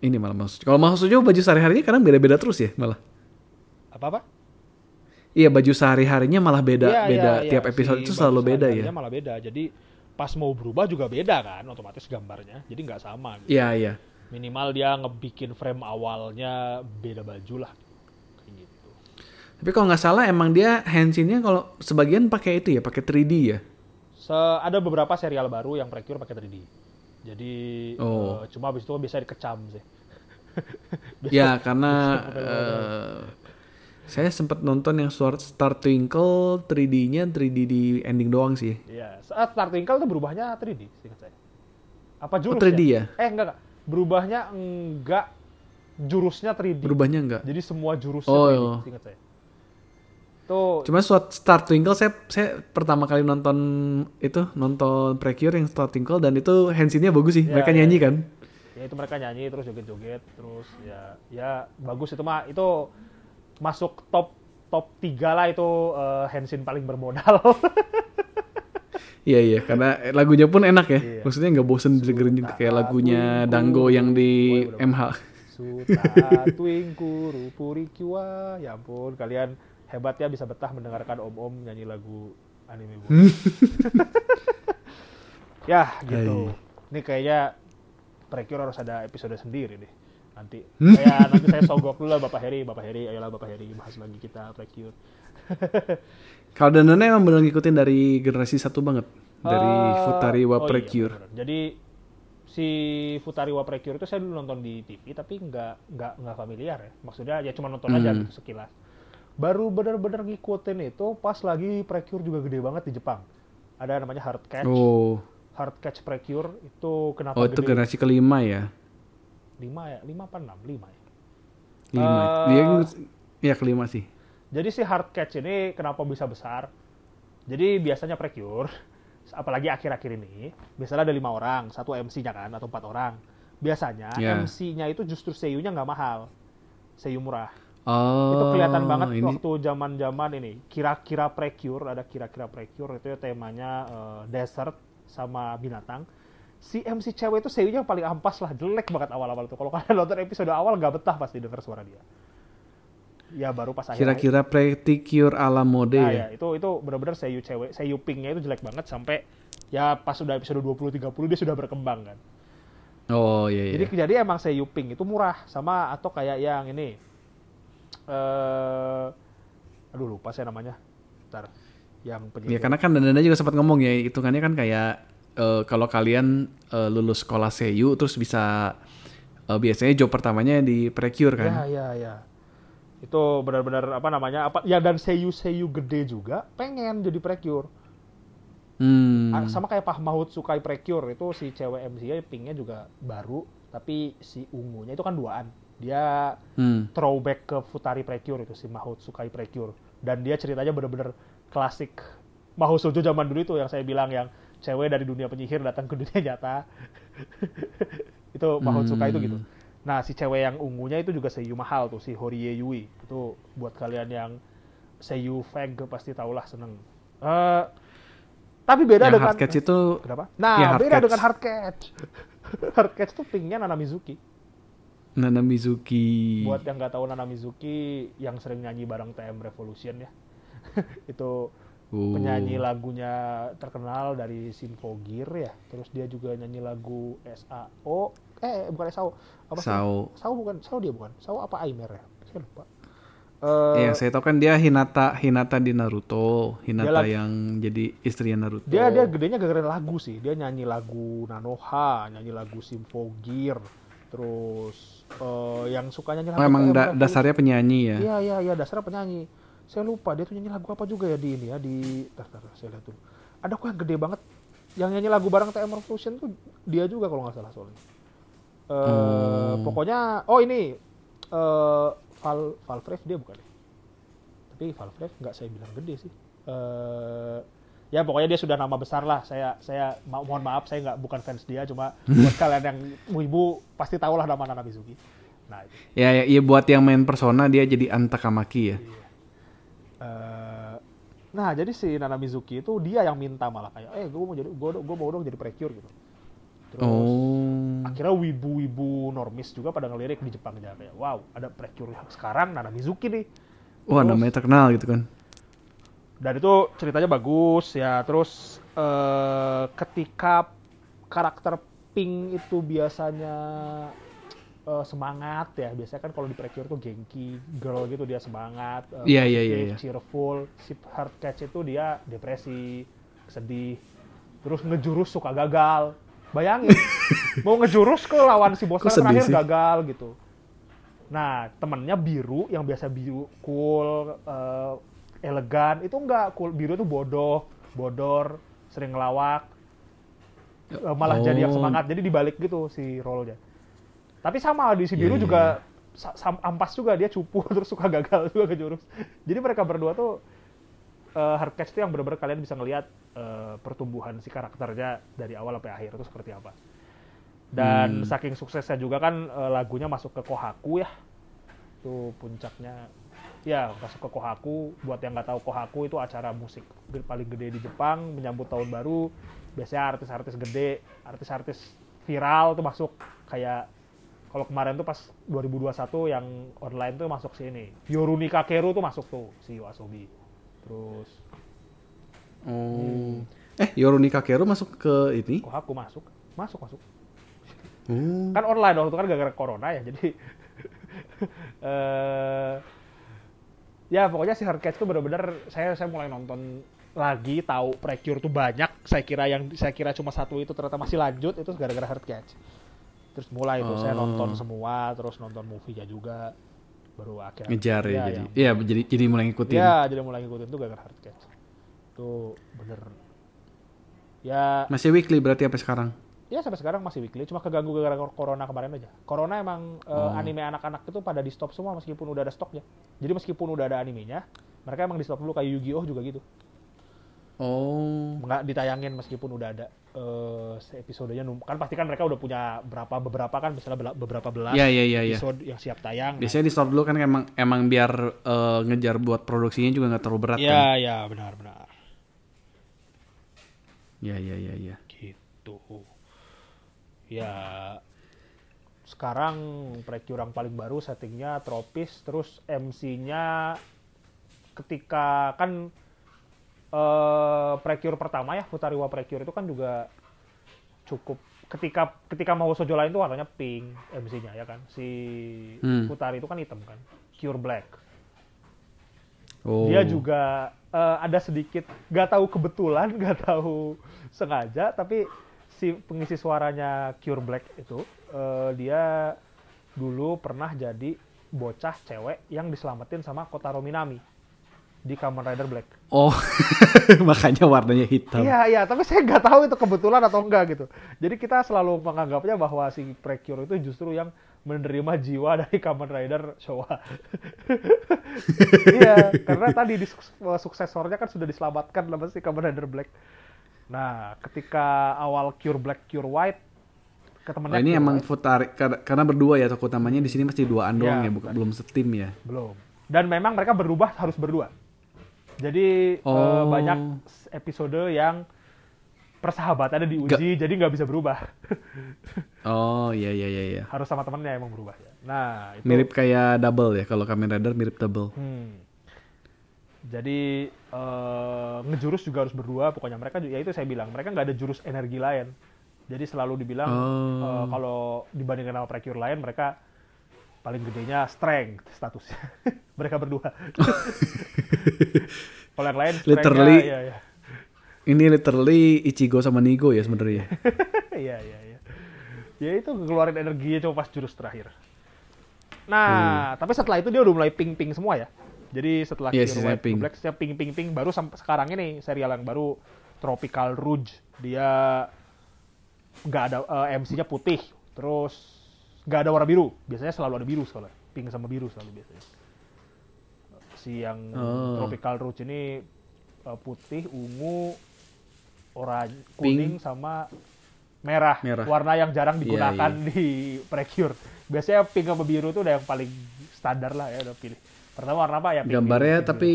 ini malah maksud. Kalau maksudnya baju sehari-harinya kadang beda-beda terus ya malah. Apa-apa? Iya baju sehari-harinya malah beda Iya, beda iya, tiap iya. episode Si itu selalu beda ya. malah beda. Jadi pas mau berubah juga beda kan, otomatis gambarnya. Jadi nggak sama. Gitu. Iya iya. Minimal dia ngebikin frame awalnya beda baju lah. Gitu. Tapi kalau nggak salah emang dia handsinnya kalau sebagian pakai itu ya, pakai 3D ya. Se- ada beberapa serial baru yang precure pakai 3D. Jadi Oh. eh, cuma habis itu bisa dikecam sih. Ya karena eh, saya sempat nonton yang Star, Star Twinkle 3D-nya 3D di ending doang sih. Iya, saat Star Twinkle tuh berubahnya 3D, seingat saya. Apa jurus 3D ya? Eh enggak, enggak. Berubahnya enggak jurusnya 3D. Berubahnya enggak? Jadi semua jurusnya Oh, 3D, iya. seingat saya. Tuh, Cuma Star Twinkle saya saya pertama kali nonton itu nonton Precure yang Star Twinkle dan itu handsinnya bagus sih. Iya, Mereka iya, nyanyi iya. kan. ya itu mereka nyanyi terus joget-joget terus ya ya bagus itu mah itu masuk top top 3 lah itu eh, Henshin paling bermodal. Iya iya karena lagunya pun enak ya. Iya. Maksudnya nggak bosen dengerin kayak lagunya Dango yang di Oh, bener. MH. Suta Twinkuru Purikiwa. Ya ampun, kalian hebat ya bisa betah mendengarkan om-om nyanyi lagu anime bu. ya, gitu. Ini kayaknya Precure harus ada episode sendiri deh. Nanti saya nanti saya sogok dulu lah Bapak Heri, Bapak Heri, ayolah Bapak Heri bahas lagi kita Precure. Kalau Danone emang bener ngikutin dari generasi satu banget. Dari Eh, Futari wa oh iya, Precure. bener-bener. Jadi si Futari wa Precure itu saya dulu nonton di TV tapi nggak nggak nggak familiar ya. Maksudnya ya cuma nonton aja Hmm. gitu sekilas. Baru bener-bener ngikutin itu pas lagi Precure juga gede banget di Jepang. Ada namanya Hard Catch. Oh, Hard Catch Precure itu kenapa oh itu gede? generasi kelima ya. Lima ya, lima apa enam? Lima ya. Lima. Eh, Dia ya kelima sih. Jadi si hard catch ini kenapa bisa besar? Jadi biasanya precure, apalagi akhir-akhir ini, biasanya ada lima orang, satu MC-nya kan, atau empat orang. Biasanya Ya. MC-nya itu justru seiyu-nya nggak mahal, seiyu murah. Oh. itu kelihatan banget ini. waktu zaman-zaman ini. Kira-kira precure, ada kira-kira precure itu ya temanya eh, desert sama binatang. Si MC cewek itu seiyu-nya paling ampas lah, jelek banget awal-awal tuh. Kalau kalian nonton episode awal nggak betah pasti denger suara dia. Ya baru pas akhir Kira-kira Pretty Cure ala mode Nah, ya. ya, itu itu benar-benar seiyu cewek, seiyu pinknya itu jelek banget sampai ya pas sudah episode 20 30 dia sudah berkembang kan. Oh iya iya. Jadi jadi emang seiyu pink itu murah sama atau kayak yang ini eh aduh lupa saya namanya. Ntar yang Ya penyanyi. karena kan Dandana juga sempat ngomong ya hitungannya kan kayak eh, kalau kalian eh, lulus sekolah seiyu terus bisa eh, biasanya job pertamanya di Precure kan. Ya ya ya. Itu benar-benar apa namanya? Apa ya dan seiyu-seiyu gede juga pengen jadi precure. Hmm. Sama kayak Pak Mahut Sukai Precure itu si cewek MC-nya pinknya juga baru tapi si ungunya itu kan duaan dia Hmm. throwback ke Futari Precure itu si Mahut Sukai Precure dan dia ceritanya bener-bener klasik Mahou Shoujo zaman dulu itu yang saya bilang yang cewek dari dunia penyihir datang ke dunia nyata itu Mahou Sukai itu gitu nah si cewek yang ungunya itu juga seiyu mahal tuh si Horie Yui itu buat kalian yang seiyu fag pasti tahulah seneng Eh, tapi beda Yang dengan hard catch itu Kenapa? Nah, Ya, beda catch. dengan hard catch. hard catch tuh pinknya Nana Mizuki. Nana Mizuki. Buat yang nggak tahu Nana Mizuki, yang sering nyanyi bareng TM Revolution ya. itu Oh. penyanyi lagunya terkenal dari Sinfogir ya. Terus dia juga nyanyi lagu SAO. Eh, bukan SAO. Apa sih? Sao. SAO bukan. SAO dia bukan. SAO apa Aimer ya? Saya lupa. Eh, Iya, saya tahu kan dia Hinata Hinata di Naruto, Hinata lagi- yang jadi istrinya Naruto. dia dia gedenya gara-gara lagu sih dia nyanyi lagu Nanoha nyanyi lagu Symphogear terus eh, yang suka nyanyi lagu Oh, emang da- dasarnya penyanyi ya. iya iya iya dasarnya penyanyi saya lupa dia tuh nyanyi lagu apa juga ya di ini ya di tar, tar, saya lihat dulu. Ada kok yang gede banget yang nyanyi lagu bareng TM Revolution tuh dia juga kalau nggak salah soalnya. Eh, Hmm. pokoknya oh ini eh Val Valvrave dia bukan ya? tapi Valvrave nggak saya bilang gede sih. Eh ya pokoknya dia sudah nama besar lah. Saya saya ma- mohon maaf saya nggak bukan fans dia cuma buat kalian yang ibu pasti tahu lah nama Nana Mizuki nah itu. Ya, ya, ya buat yang main Persona dia jadi Antakamaki ya. Eh, nah jadi si Nana Mizuki itu dia yang minta malah kayak eh gue mau jadi gue gue mau dong jadi precure gitu terus Oh. akhirnya wibu-wibu normis juga pada ngelirik di Jepang aja kayak wow ada precure sekarang Nana Mizuki nih Wah, Terus- namanya terkenal gitu kan. dan itu ceritanya bagus ya terus eh, ketika karakter Pink itu biasanya eh, semangat ya biasanya kan kalau di Precure tuh Genki girl gitu dia semangat eh, Iya, iya, iya, positif, iya. cheerful si hard catch itu dia depresi sedih terus ngejurus suka gagal bayangin mau ngejurus ke lawan si bos Kok sedih terakhir sih? gagal gitu Nah, temennya biru yang biasa biru cool, eh, elegan, itu enggak cool. Biru itu bodoh, bodor, sering ngelawak, eh, malah jadi yang Oh. semangat. Jadi dibalik gitu si role-nya. Tapi sama di si Iya, biru iya, juga sa- sam- ampas juga dia cupu terus suka gagal juga ke jurus. Jadi mereka berdua tuh eh, hard catch itu yang benar-benar kalian bisa ngelihat eh, pertumbuhan si karakternya dari awal sampai akhir itu seperti apa. Dan Hmm. saking suksesnya juga kan eh, lagunya masuk ke Kohaku ya. Itu puncaknya ya masuk ke Kohaku. Buat yang nggak tahu Kohaku itu acara musik paling gede di Jepang menyambut tahun baru. Biasanya artis-artis gede, artis-artis viral tuh masuk kayak kalau kemarin tuh pas 2021 yang online tuh masuk sini. Yoruni Kakeru tuh masuk tuh si Wasobi. Terus Oh. Eh, Yoruni Kakeru masuk ke ini? Kohaku masuk, masuk masuk. Oh. kan online waktu itu kan gara-gara corona ya jadi eh ya pokoknya si hard catch tuh bener-bener saya saya mulai nonton lagi tahu precure tuh banyak saya kira yang saya kira cuma satu itu ternyata masih lanjut itu gara-gara hard catch terus mulai itu saya Oh. nonton semua terus nonton movie-nya juga baru akhirnya Ngejar ya, Ya, jadi. yang- Iya, jadi jadi mulai ngikutin. ya jadi mulai ngikutin tuh gara-gara hard catch itu bener ya Masih weekly berarti sampai sekarang. Ya sampai sekarang masih weekly, cuma keganggu gara-gara corona kemarin aja. Corona emang eh, Oh. anime anak-anak itu pada di stop semua meskipun udah ada stoknya. Jadi meskipun udah ada animenya, mereka emang di stop dulu kayak Yu-Gi-Oh juga gitu. Oh. Nggak ditayangin meskipun udah ada eh episodenya kan pasti kan mereka udah punya berapa beberapa kan misalnya bela- beberapa belas Iya, iya, iya, iya. episode yang siap tayang. Nah, Biasanya di stop dulu kan emang emang biar eh, ngejar buat produksinya juga nggak terlalu berat Iya, kan. iya, benar-benar. Iya, iya, iya, iya. gitu ya sekarang Precure yang paling baru settingnya tropis terus MC-nya ketika kan eh Precure pertama ya Futariwa Precure itu kan juga cukup. Ketika ketika mau sojo lain tuh warnanya pink MC-nya ya kan? Si Hmm. Futari itu kan hitam kan? Cure Black. Oh. dia juga eh, ada sedikit nggak tahu kebetulan nggak tahu sengaja tapi si pengisi suaranya Cure Black itu eh, dia dulu pernah jadi bocah cewek yang diselamatin sama Kotaro Minami di Kamen Rider Black. Oh. Makanya warnanya hitam. Iya iya, tapi saya nggak tahu itu kebetulan atau enggak gitu. Jadi kita selalu menganggapnya bahwa si Precure itu justru yang menerima jiwa dari Kamen Rider Showa. iya, karena tadi di suk- suksesornya kan sudah diselamatkan sama si Kamen Rider Black. Nah, ketika awal Cure Black Cure White ke temennya Oh, ini emang White, Futari karena, berdua ya tokoh utamanya di sini masih duaan doang ya, bukan bukan. belum setim ya. belum. Dan memang mereka berubah harus berdua. Jadi eh, Oh. banyak episode yang persahabatannya diuji, jadi nggak bisa berubah. Oh, iya iya iya iya. harus sama temennya emang berubah ya. Nah, itu Mirip kayak double ya kalau Kamen Rider mirip double. Hmm. Jadi eh, ngejurus juga harus berdua. Pokoknya mereka ya itu saya bilang mereka nggak ada jurus energi lain. Jadi selalu dibilang Oh. eh, kalau dibandingkan sama Precure lain mereka paling gedenya strength statusnya. Mereka berdua. Kalau yang lain Literally. iya iya. Ini literally Ichigo sama Nigo ya sebenarnya. iya iya iya. Ya itu ngeluarin energinya cuma pas jurus terakhir. Nah tapi setelah itu dia udah mulai ping ping semua ya. Jadi setelah Clear sisanya White Black setiap ping. Ping ping baru sampai sekarang ini serial yang baru Tropical Rouge. Dia nggak ada eh, MC-nya putih. Terus nggak ada warna biru biasanya selalu ada biru soalnya pink sama biru selalu biasanya si yang Oh. Tropical Rouge ini eh, putih ungu oranye kuning sama merah. Merah. warna yang jarang Iya, digunakan iya. di Precure biasanya pink sama biru itu udah yang paling standar lah ya udah pilih pertama warna apa ya pink, Gambarnya biru, pink, tapi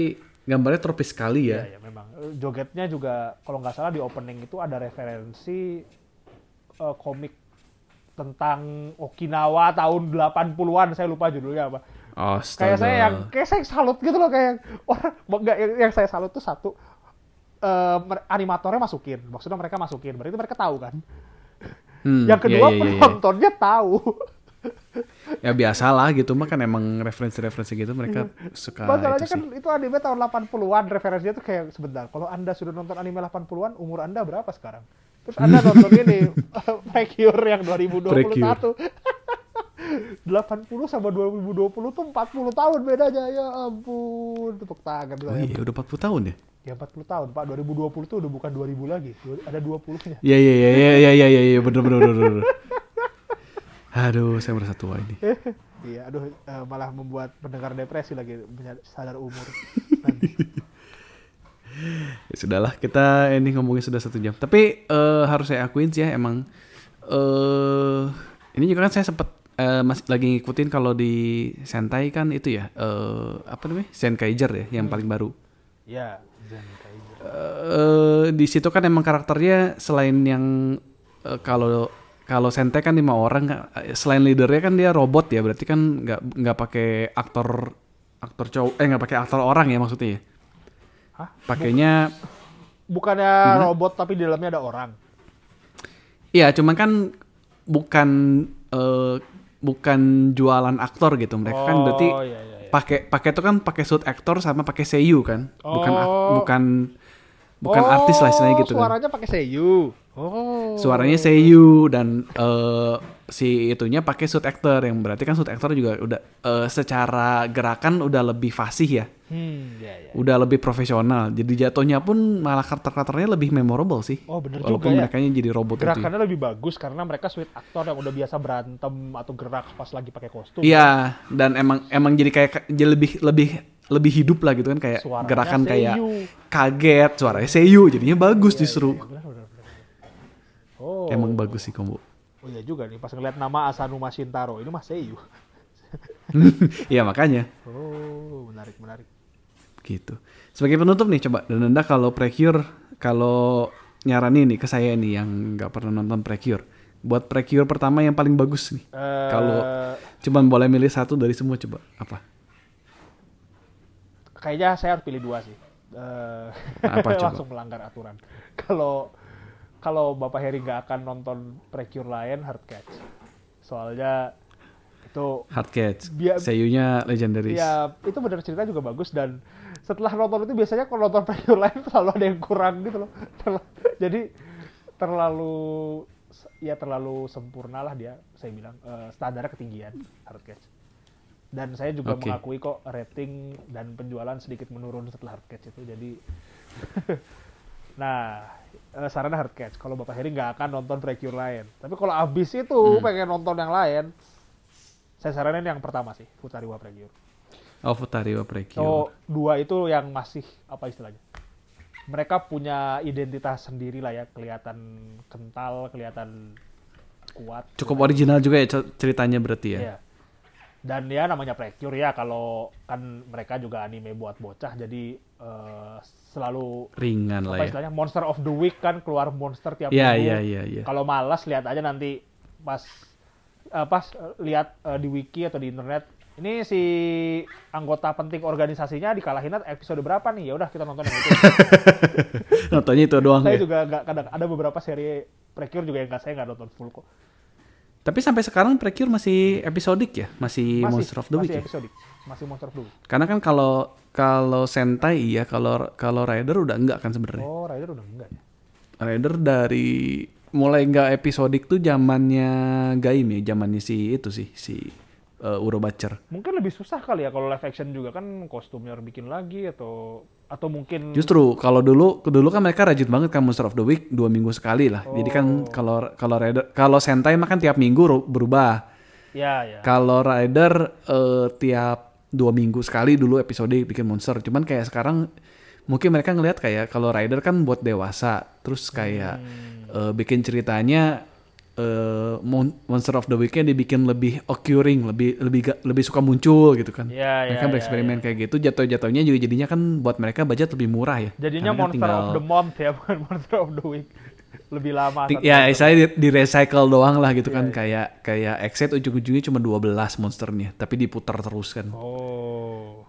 gambarnya tropis sekali biru. ya. Iya, iya, memang Eh, jogetnya juga kalau nggak salah di opening itu ada referensi eh, komik tentang Okinawa tahun 80-an saya lupa judulnya apa Astaga. kayak saya yang kayak saya salut gitu loh kayak orang enggak yang, yang saya salut tuh satu mer- animatornya masukin maksudnya mereka masukin berarti mereka tahu kan Hmm, yang kedua iya, iya, iya. penontonnya tahu Ya biasalah gitu mah kan emang referensi-referensi gitu mereka suka masalahnya itu kan sih. itu anime tahun 80-an referensinya tuh kayak sebentar kalau anda sudah nonton anime 80-an umur anda berapa sekarang terus anda nonton ini Precure yang 2021 80 sama 2020 tuh 40 tahun bedanya ya ampun tepuk tangan Oh saya. iya udah 40 tahun ya? Ya 40 tahun, Pak. 2020 tuh udah bukan 2000 lagi. Ada 20-nya. Iya iya iya iya iya iya iya iya bener bener bener bener. Aduh saya merasa tua ini. Iya, aduh eh, malah membuat pendengar depresi lagi sadar umur. Nanti. Ya sudahlah kita ini ngomongin sudah satu jam. Tapi eh, harus saya akuin sih ya emang eh ini juga kan saya sempet eh, masih lagi ngikutin kalau di Sentai kan itu ya eh apa namanya Zenkaiger ya yang paling baru. Ya, Kaiser. eh di situ kan emang karakternya selain yang eh, kalau kalau Sentai kan lima orang selain leadernya kan dia robot ya berarti kan nggak nggak pakai aktor aktor cowok eh nggak pakai aktor orang ya maksudnya ya Hah? pakainya Bukannya robot tapi di dalamnya ada orang. iya cuman kan bukan eh, bukan jualan aktor gitu mereka kan berarti Oh, iya, iya, iya. pakai pakai itu kan pakai suit aktor sama pakai seiyu kan bukan Oh. bukan bukan artis lah istilahnya gitu kan Suaranya pakai seiyu. Oh. suaranya seiyu dan eh, si itunya pakai suit actor yang berarti kan suit actor juga udah eh, secara gerakan udah lebih fasih ya Hmm, ya, ya. udah lebih profesional jadi jatuhnya pun malah karakter-karakternya lebih memorable sih Oh, bener walaupun juga ya. mereka jadi robot itu ya. Gerakannya lebih bagus karena mereka sweet aktor yang udah biasa berantem atau gerak pas lagi pakai kostum. iya dan emang emang jadi kayak jadi lebih lebih lebih hidup lah gitu kan kayak Suaranya gerakan kayak seiyu. kaget suaranya seiyu jadinya bagus Iya, justru benar, benar, benar. Oh. emang bagus sih combo Oh iya juga nih pas ngeliat nama Asanuma Shintaro ini mah Seiyu. iya makanya Oh, menarik menarik. gitu. Sebagai penutup nih coba dan anda kalau precure kalau nyaranin nih ke saya nih yang nggak pernah nonton precure, buat precure pertama yang paling bagus nih. Eh, Kalau cuman boleh milih satu dari semua coba apa? kayaknya saya harus pilih dua sih. Eh, Apa coba? langsung melanggar aturan. Kalau kalau Bapak Heri nggak akan nonton Precure lain Hard Catch. Soalnya itu Hard Catch. Seiyunya legendaris. ya itu benar cerita juga bagus dan setelah nonton itu biasanya kalau nonton Precure lain selalu ada yang kurang gitu loh. Jadi terlalu ya terlalu sempurna lah dia saya bilang Eh, standarnya ketinggian Hard Catch. Dan saya juga Oke. mengakui kok rating dan penjualan sedikit menurun setelah Hard Catch itu. Jadi Nah, eh, saran Hard Catch. Kalau Bapak Heri nggak akan nonton Precure lain. Tapi kalau abis itu Hmm. pengen nonton yang lain, saya saranin yang pertama sih, Futariwa Precure. Oh, Futariwa Precure. So, dua itu yang masih apa istilahnya? Mereka punya identitas sendiri lah ya, kelihatan kental, kelihatan kuat. Cukup original juga ya cer- ceritanya berarti ya. Iya. Dan ya namanya Precure ya, kalau kan mereka juga anime buat bocah, jadi eh, selalu Ringan lah ya. istilahnya monster of the week kan keluar monster tiap Iya, minggu. iya, iya, iya. Kalau malas lihat aja nanti pas eh, pas eh, lihat eh, di wiki atau di internet ini si anggota penting organisasinya dikalahin episode berapa nih ya udah kita nonton yang itu. Nontonnya itu doang saya ya. juga nggak kadang ada beberapa seri Precure juga yang nggak saya nggak nonton full kok. Tapi sampai sekarang Precure masih episodik ya? Masih, Monster of the Week masih ya? Masih Monster Week. Karena kan kalau kalau Sentai iya, kalau kalau Rider udah enggak kan sebenarnya. Oh, Rider udah enggak ya? Rider dari mulai enggak episodik tuh zamannya Gaim ya, zamannya si itu sih si uh, Urobacher. Mungkin lebih susah kali ya kalau live action juga kan kostumnya harus bikin lagi atau atau mungkin Justru kalau dulu dulu kan mereka rajin banget kan Monster of the Week dua minggu sekali lah. Jadi kan kalau kalau Rider kalau Sentai mah kan tiap minggu ru- berubah. ya ya. Kalau Rider eh, tiap dua minggu sekali dulu episode bikin monster. Cuman kayak sekarang mungkin mereka ngelihat kayak kalau Rider kan buat dewasa, terus kayak eh, bikin ceritanya Mon- Monster of the Week-nya dibikin lebih occurring, lebih lebih lebih suka muncul gitu kan. Ya, ya, mereka ya, bereksperimen kayak gitu, jatuh-jatuhnya juga jadinya kan buat mereka budget lebih murah ya. Jadinya Karena kan Monster of the Month ya, bukan Monster of the Week. Lebih lama. Satu Ya, saya di, di recycle doang lah gitu Iya, kan kayak kayak Exit ujung-ujungnya cuma 12 monsternya, tapi diputar terus kan. Oh.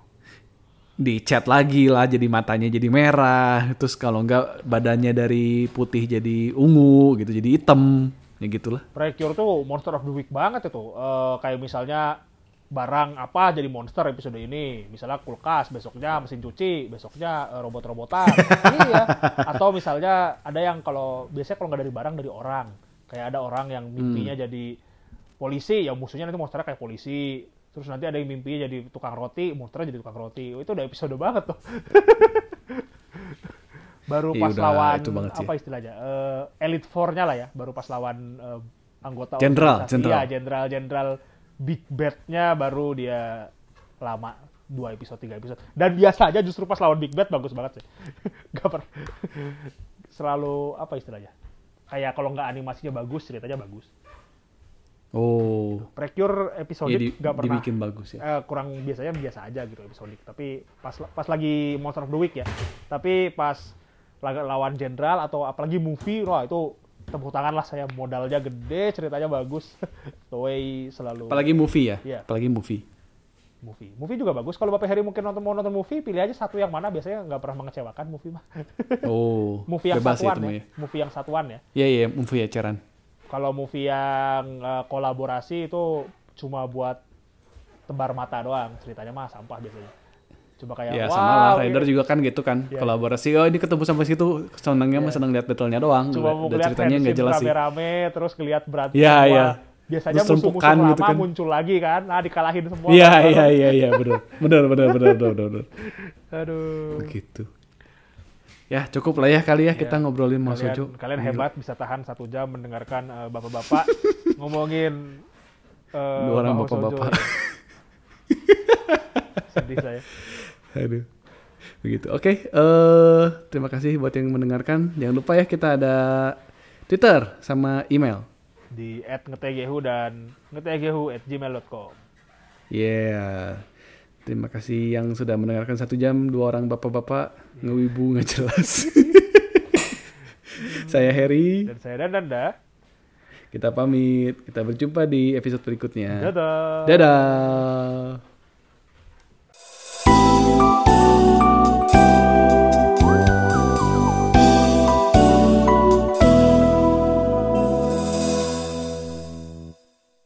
Dicat lagi lah jadi matanya jadi merah, terus kalau enggak badannya dari putih jadi ungu gitu, jadi hitam. Ya gitulah. Precure tuh Monster of the Week banget itu. Eh, kayak misalnya barang apa jadi monster episode ini. Misalnya kulkas, besoknya mesin cuci, besoknya eh, robot-robotan. iya. Atau misalnya ada yang kalau biasanya kalau nggak dari barang dari orang. Kayak ada orang yang mimpinya jadi polisi, ya musuhnya nanti monsternya kayak polisi. Terus nanti ada yang mimpinya jadi tukang roti, monsternya jadi tukang roti. Itu udah episode banget tuh. baru Iya, pas udah, lawan itu banget apa istilahnya Eh, elite four-nya lah ya baru pas lawan eh, anggota Jenderal, jenderal. Iya, jenderal jenderal big bad-nya baru dia lama dua episode tiga episode. Dan biasa aja justru pas lawan big bad bagus banget sih. Gak per selalu apa istilahnya? Kayak kalau nggak animasinya bagus ceritanya bagus. Oh, Precure episode ya di- pernah. dibikin bagus ya. eh, kurang biasanya biasa aja gitu episode. Tapi pas pas lagi Monster of the Week ya. Tapi pas lawan jenderal atau apalagi movie wah itu tepuk tangan lah saya modalnya gede ceritanya bagus. Toei selalu. Apalagi movie ya, Iya. apalagi movie. movie. Movie juga bagus. Kalau Bapak Heri mungkin nonton mau nonton movie pilih aja satu yang mana. Biasanya nggak pernah mengecewakan movie mah. Oh, movie yang bebas ya satuan ya ya. movie yang satuan ya. Iya iya, movie eceran. kalau movie yang eh, kolaborasi itu cuma buat tebar mata doang. Ceritanya mah sampah biasanya coba kayak Ya wow, sama lah, ini- Rider juga kan gitu kan, Iya. kolaborasi. Oh ini ketemu sampai situ, senangnya mah senang lihat battle-nya doang. cuma mau lihat ceritanya nggak jelas sih. rame-rame terus ngeliat berantem Iya, semua. iya. biasanya musuh-musuh lama gitu kan. muncul lagi kan nah dikalahin semua Iya kan. iya iya iya benar. Benar benar benar benar benar. aduh Begitu. Ya cukup lah ya kali ya kita ngobrolin Mas kalian, Sojo. kalian Gila. hebat bisa tahan satu jam mendengarkan eh, bapak-bapak ngomongin Dua orang bapak-bapak. ya. sedih saya Aduh. Begitu. Oke, eh terima kasih buat yang mendengarkan. Jangan lupa ya kita ada Twitter sama email. di @ngetegehu dan ngetegehu at gmail.com Yeah. Terima kasih yang sudah mendengarkan satu jam dua orang bapak-bapak ngewibu nggak jelas. Saya Harry. dan saya Dandanda Kita pamit. Kita berjumpa di episode berikutnya. dadah Dadah.